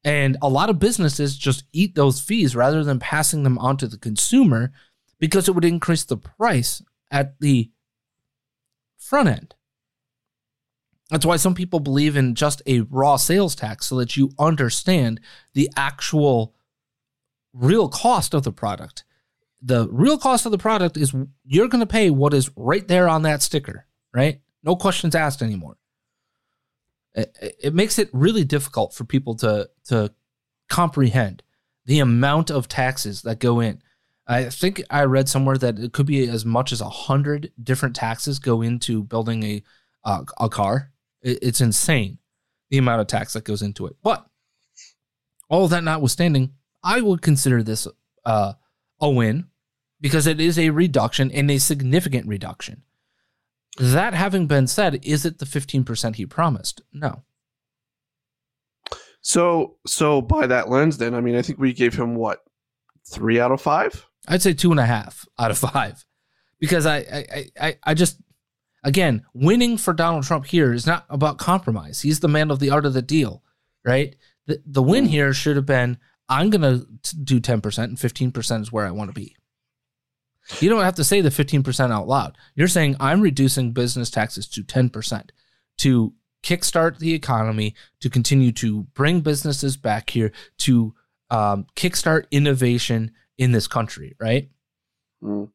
And a lot of businesses just eat those fees rather than passing them on to the consumer because it would increase the price at the front end. That's why some people believe in just a raw sales tax so that you understand the actual real cost of the product. The real cost of the product is you're going to pay what is right there on that sticker, right? No questions asked anymore. It, it makes it really difficult for people to to comprehend the amount of taxes that go in. I think I read somewhere that it could be as much as a hundred different taxes go into building a uh, a car. It, it's insane the amount of tax that goes into it. But all of that notwithstanding, I would consider this uh, a win because it is a reduction and a significant reduction. That having been said, is it the 15% he promised? No. So so by that lens, then I mean I think we gave him what three out of five. I'd say two and a half out of five because I, I, I, I just, again, winning for Donald Trump here is not about compromise. He's the man of the art of the deal, right? The, the win here should have been I'm going to do 10% and 15% is where I want to be. You don't have to say the 15% out loud. You're saying I'm reducing business taxes to 10% to kickstart the economy, to continue to bring businesses back here, to um, kickstart innovation in this country, right? Mm.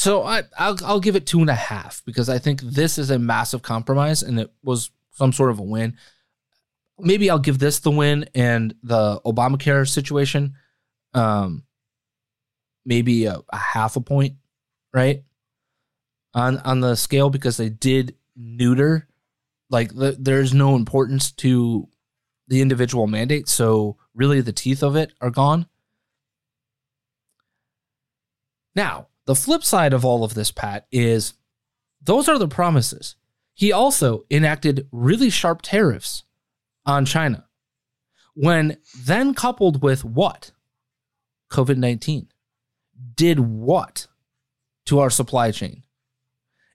So I, I'll, I'll give it two and a half because I think this is a massive compromise and it was some sort of a win. Maybe I'll give this the win and the Obamacare situation, um, maybe a, a half a point, right? On on the scale because they did neuter, like the, there's no importance to the individual mandate, so really the teeth of it are gone. Now, the flip side of all of this, Pat, is those are the promises. He also enacted really sharp tariffs on China. When then coupled with what? COVID 19 did what to our supply chain?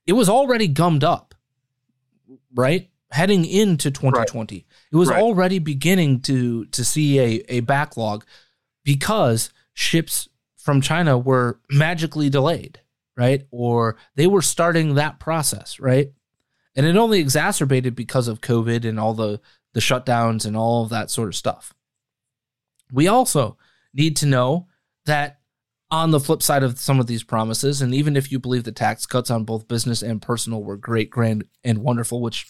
It was already gummed up, right? Heading into 2020. It was Right. already beginning to, to see a, a backlog because ships from China were magically delayed, right? Or they were starting that process, right? And it only exacerbated because of COVID and all the, the shutdowns and all of that sort of stuff. We also need to know that on the flip side of some of these promises, and even if you believe the tax cuts on both business and personal were great, grand, and wonderful, which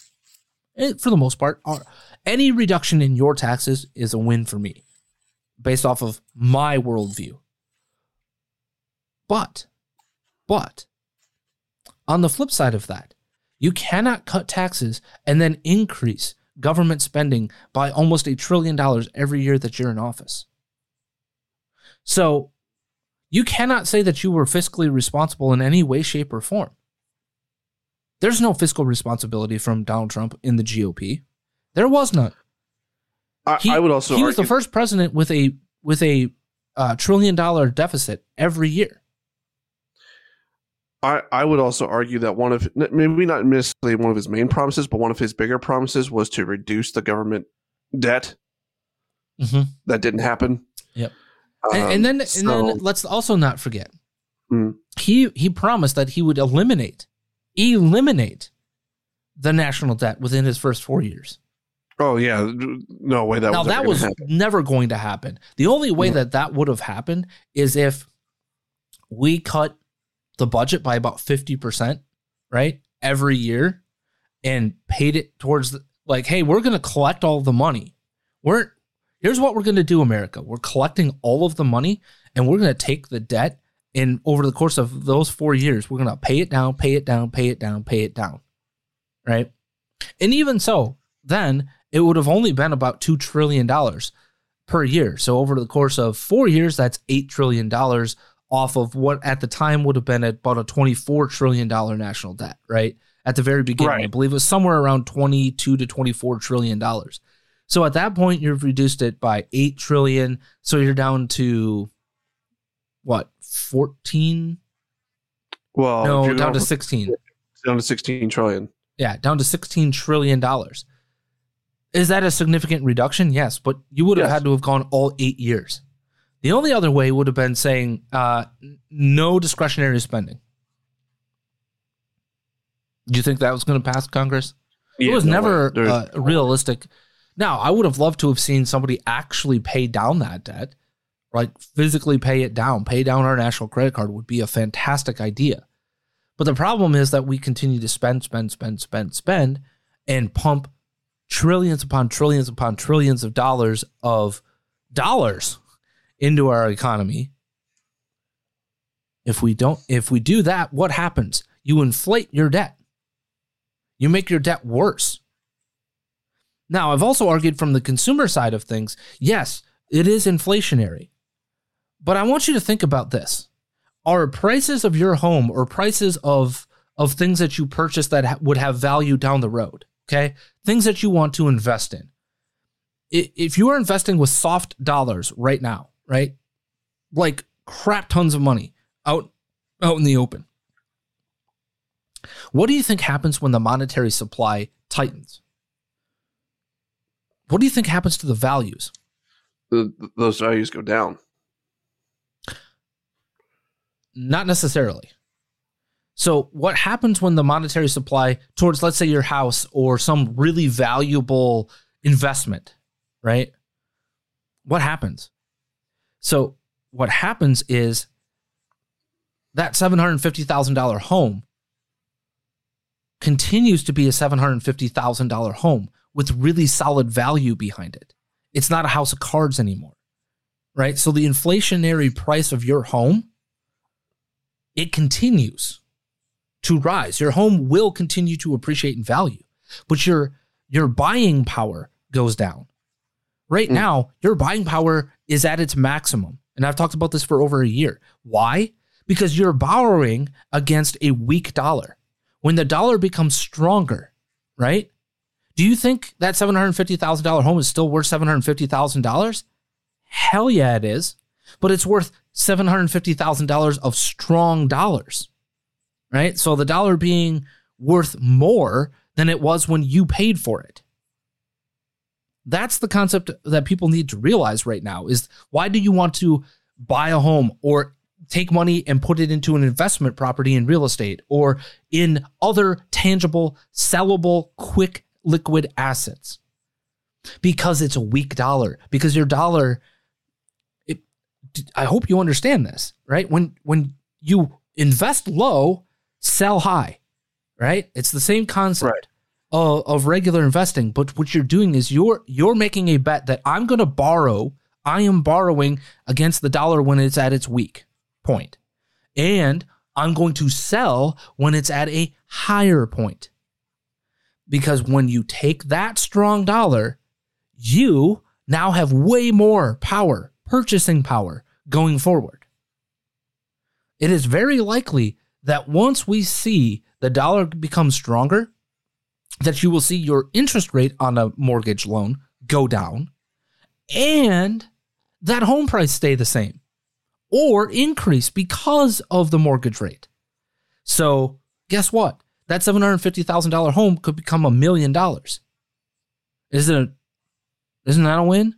eh, for the most part are, any reduction in your taxes is a win for me based off of my worldview. But, but, on the flip side of that, you cannot cut taxes and then increase government spending by almost a trillion dollars every year that you're in office. So, you cannot say that you were fiscally responsible in any way, shape, or form. There's no fiscal responsibility from Donald Trump in the GOP. There was none. I, He, I would also he was the first president with a with a uh, trillion dollar deficit every year. I, I would also argue that one of maybe not necessarily one of his main promises, but one of his bigger promises was to reduce the government debt. Mhm. That didn't happen. Yep. Um, and, and then and then let's also not forget Hmm. he he promised that he would eliminate eliminate the national debt within his first four years. oh yeah, no way that now was that was happen. never going to happen. The only way Yeah. that that would have happened is if we cut the budget by about fifty percent, right, every year, and paid it towards the, like, hey, we're going to collect all the money. We're here's what we're going to do, America. We're collecting all of the money, and we're going to take the debt. And over the course of those four years, we're going to pay it down, pay it down, pay it down, pay it down. Right. And even so, then it would have only been about $2 trillion per year. So over the course of four years, that's $8 trillion off of what at the time would have been about a $24 trillion national debt, right? At the very beginning, Right. I believe it was somewhere around 22 to 24 trillion dollars. So at that point, you've reduced it by 8 trillion. So you're down to what, 14? Well, no, down to going- 16. down to 16 trillion. Yeah, down to 16 trillion dollars. Is that a significant reduction? Yes, but you would have Yes. had to have gone all eight years. The only other way would have been saying uh, no discretionary spending. Do you think that was going to pass Congress? it was no never uh, realistic. Now, I would have loved to have seen somebody actually pay down that debt, like physically pay it down, pay down our national credit card would be a fantastic idea. But the problem is that we continue to spend, spend, spend, spend, spend, and pump trillions upon trillions upon trillions of dollars of dollars into our economy. If we don't, if we do that, what happens? You inflate your debt. You make your debt worse. Now, I've also argued from the consumer side of things, yes, it is inflationary. But I want you to think about this. Are prices of your home or prices of of things that you purchase that ha- would have value down the road, okay? Things that you want to invest in. If you are investing with soft dollars right now, right? Like crap tons of money out out in the open. What do you think happens when the monetary supply tightens? What do you think happens to the values? th- those values go down. Not necessarily. So, what happens when the monetary supply towards, let's say, your house or some really valuable investment, right? What happens? So, what happens is that $750,000 home continues to be a $750,000 home with really solid value behind it. It's not a house of cards anymore, right? So, the inflationary price of your home it continues to rise. Your home will continue to appreciate in value, but your your buying power goes down. Right mm. now, your buying power is at its maximum. And I've talked about this for over a year. Why? Because you're borrowing against a weak dollar. When the dollar becomes stronger, right? Do you think that $750,000 home is still worth $750,000? Hell yeah, it is. But it's worth $750,000 of strong dollars, right? So the dollar being worth more than it was when you paid for it. That's the concept that people need to realize right now is why do you want to buy a home or take money and put it into an investment property in real estate or in other tangible, sellable, quick liquid assets? Because it's a weak dollar, because your dollar it, I hope you understand this, right? When when you invest low, sell high, right? It's the same concept Right. Of, regular investing, but what you're doing is you're you're making a bet that I'm going to borrow. I am borrowing against the dollar when it's at its weak point, and I'm going to sell when it's at a higher point. Because when you take that strong dollar, you now have way more power, purchasing power going forward. It is very likely that once we see the dollar become stronger, that you will see your interest rate on a mortgage loan go down and that home price stay the same or increase because of the mortgage rate. So, guess what? That $750,000 home could become a million dollars. Isn't it isn't that a win?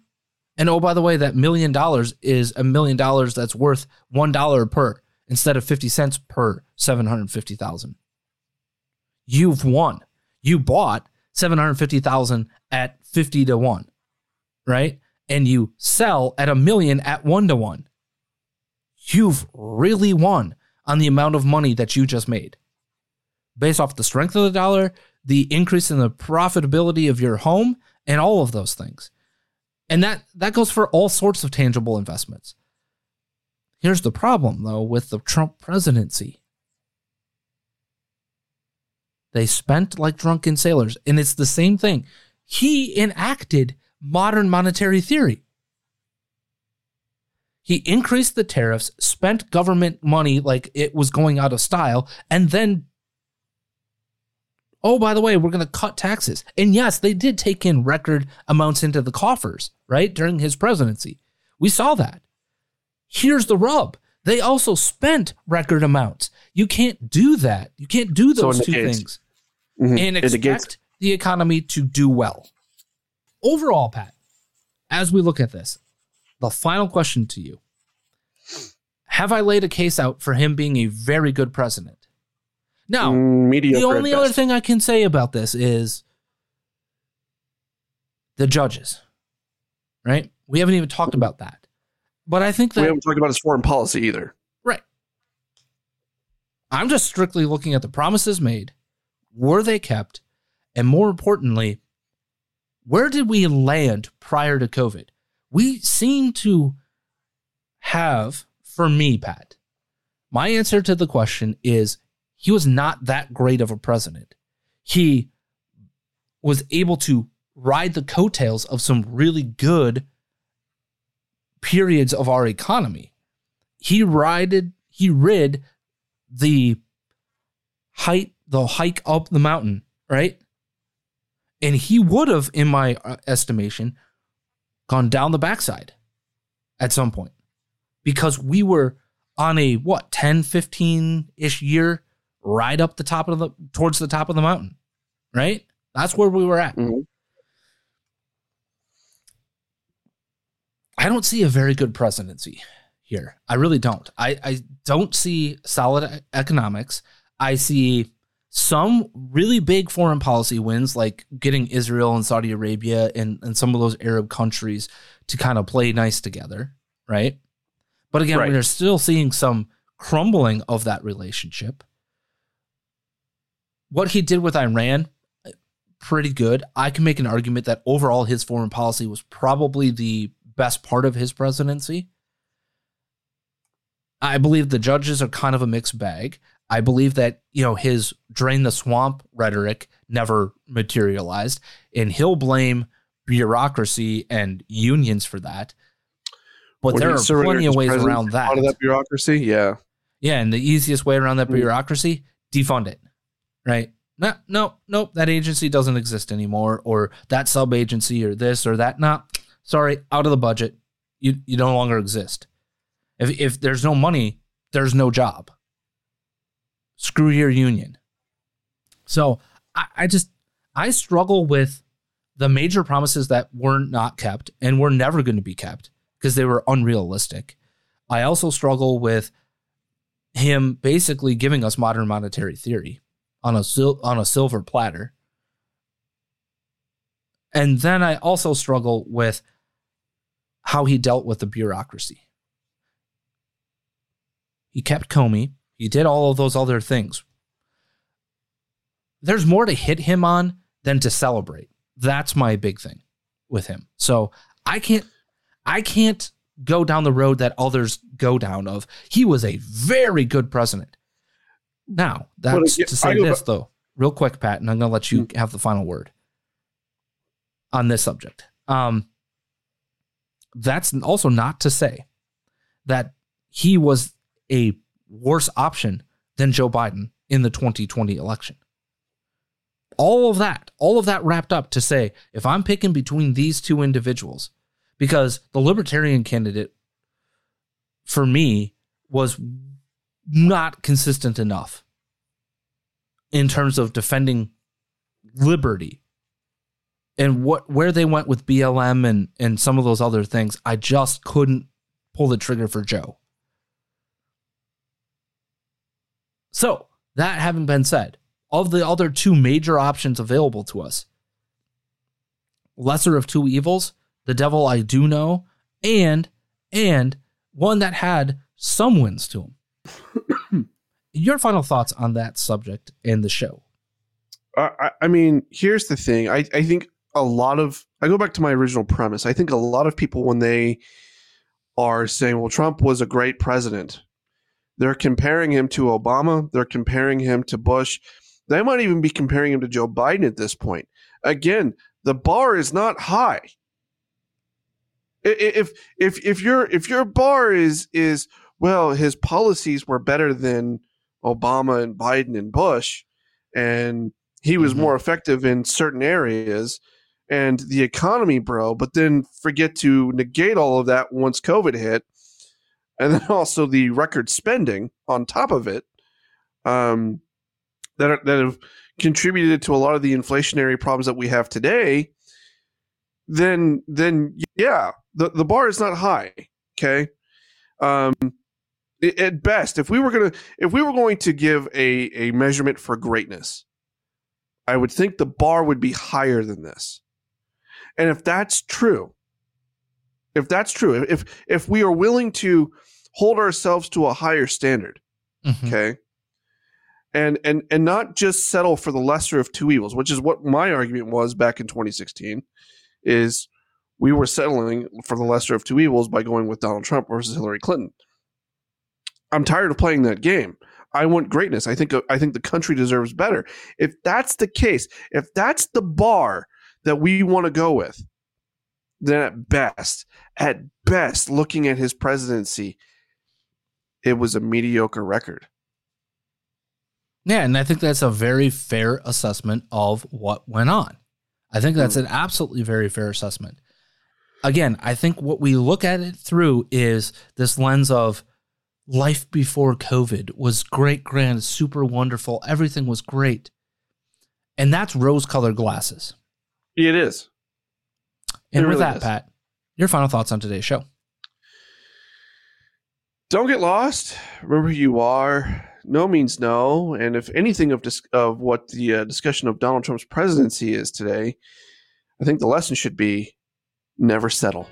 And oh, by the way, that million dollars is a million dollars that's worth one dollar per instead of fifty cents per seven hundred fifty thousand. You've won. You bought seven hundred fifty thousand at fifty to one, right? And you sell at a million at one to one. You've really won on the amount of money that you just made. Based off the strength of the dollar, the increase in the profitability of your home, and all of those things. And that that goes for all sorts of tangible investments. Here's the problem though with the Trump presidency. They spent like drunken sailors and it's the same thing. He enacted modern monetary theory. He increased the tariffs, spent government money like it was going out of style, and then, oh, by the way, we're going to cut taxes. And yes, they did take in record amounts into the coffers, right, during his presidency. We saw that. Here's the rub they also spent record amounts. You can't do that. You can't do those the two case- things Mhm. and In the case- expect the economy to do well. Overall, Pat, as we look at this, the final question to you Have I laid a case out for him being a very good president? Now, Mm, mediocre the only other thing I can say about this is the judges, right? We haven't even talked about that. But I think we haven't talked about his foreign policy either. Right. I'm just strictly looking at the promises made. Were they kept? And more importantly, where did we land prior to COVID? We seem to have, for me, Pat, my answer to the question is he was not that great of a president. He was able to ride the coattails of some really good periods of our economy. He rided, he rid the height, the hike up the mountain, right? And he would have, in my uh, estimation, gone down the backside at some point because we were on a what 10 15 ish year ride up the top of the towards the top of the mountain right that's where we were at Mhm. I don't see a very good presidency here. I really don't. I, I don't see solid economics. I see some really big foreign policy wins, like getting Israel and Saudi Arabia and, and some of those Arab countries to kind of play nice together, right? But again, Right. we're still seeing some crumbling of that relationship. What he did with Iran, pretty good. I can make an argument that overall his foreign policy was probably the best part of his presidency. I believe the judges are kind of a mixed bag. I believe that, you know, his drain the swamp rhetoric never materialized, and he'll blame bureaucracy and unions for that. But When there he are plenty of ways around that. Out of that bureaucracy, yeah. Yeah, and the easiest way around that Mm. bureaucracy, defund it. Right? No, no, nope. That agency doesn't exist anymore, or that sub agency, or this or that. Nah, sorry, out of the budget. You you no longer exist. If if there's no money, there's no job. Screw your union. So I, I just I struggle with the major promises that were not kept and were never going to be kept because they were unrealistic. I also struggle with him basically giving us modern monetary theory on a sil- on a silver platter. And then I also struggle with how he dealt with the bureaucracy. He kept Comey. He did all of those other things. There's more to hit him on than to celebrate. That's my big thing with him. So I can't I can't go down the road that others go down of. He was a very good president. Now, that's to say this though, real quick, Pat, and I'm gonna let you have the final word on this subject. Um that's also not to say that he was a worse option than Joe Biden in the 2020 election. All of that, all of that wrapped up to say, if I'm picking between these two individuals, because the libertarian candidate for me was not consistent enough in terms of defending liberty and what where they went with BLM and and some of those other things, I just couldn't pull the trigger for Joe. So, that having been said, of the other two major options available to us, lesser of two evils, the devil I do know, and and one that had some wins to him. Your final thoughts on that subject and the show? I, I- I mean, here's the thing. I, I think a lot of I go back to my original premise. I think a lot of people when they are saying, "Well, Trump was a great president," they're comparing him to Obama. They're comparing him to Bush. They might even be comparing him to Joe Biden at this point. Again, the bar is not high. If if if your if your bar is is well, his policies were better than Obama and Biden and Bush, and he was mm-hmm. more effective in certain areas and the economy, bro. But then forget to negate all of that once COVID hit, and then also the record spending on top of it, um, that are, that have contributed to a lot of the inflationary problems that we have today. Then, then yeah, the the bar is not high. Okay, um, at best, if we were gonna if we were going to give a a measurement for greatness, I would think the bar would be higher than this. And if that's true, if that's true, if if we are willing to hold ourselves to a higher standard, mm-hmm. okay, and and and not just settle for the lesser of two evils, which is what my argument was back in 2016, is we were settling for the lesser of two evils by going with Donald Trump versus Hillary Clinton. I'm tired of playing that game. I want greatness. I think I think the country deserves better. If that's the case, if that's the bar that we want to go with, then at best, at best, looking at his presidency, it was a mediocre record. Yeah, and I think that's a very fair assessment of what went on. I think that's mm. an absolutely very fair assessment. Again, I think what we look at it through is this lens of life before COVID was great, grand, super wonderful. Everything was great. And that's rose colored glasses. It is. And it with really that, is. Pat, your final thoughts on today's show. Don't get lost. Remember who you are. No means no. And if anything of dis- of what the uh, discussion of Donald Trump's presidency is today, I think the lesson should be never settle.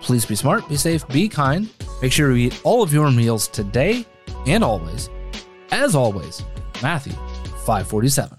Please be smart, be safe, be kind. Make sure you eat all of your meals today and always. As always, Matthew 547.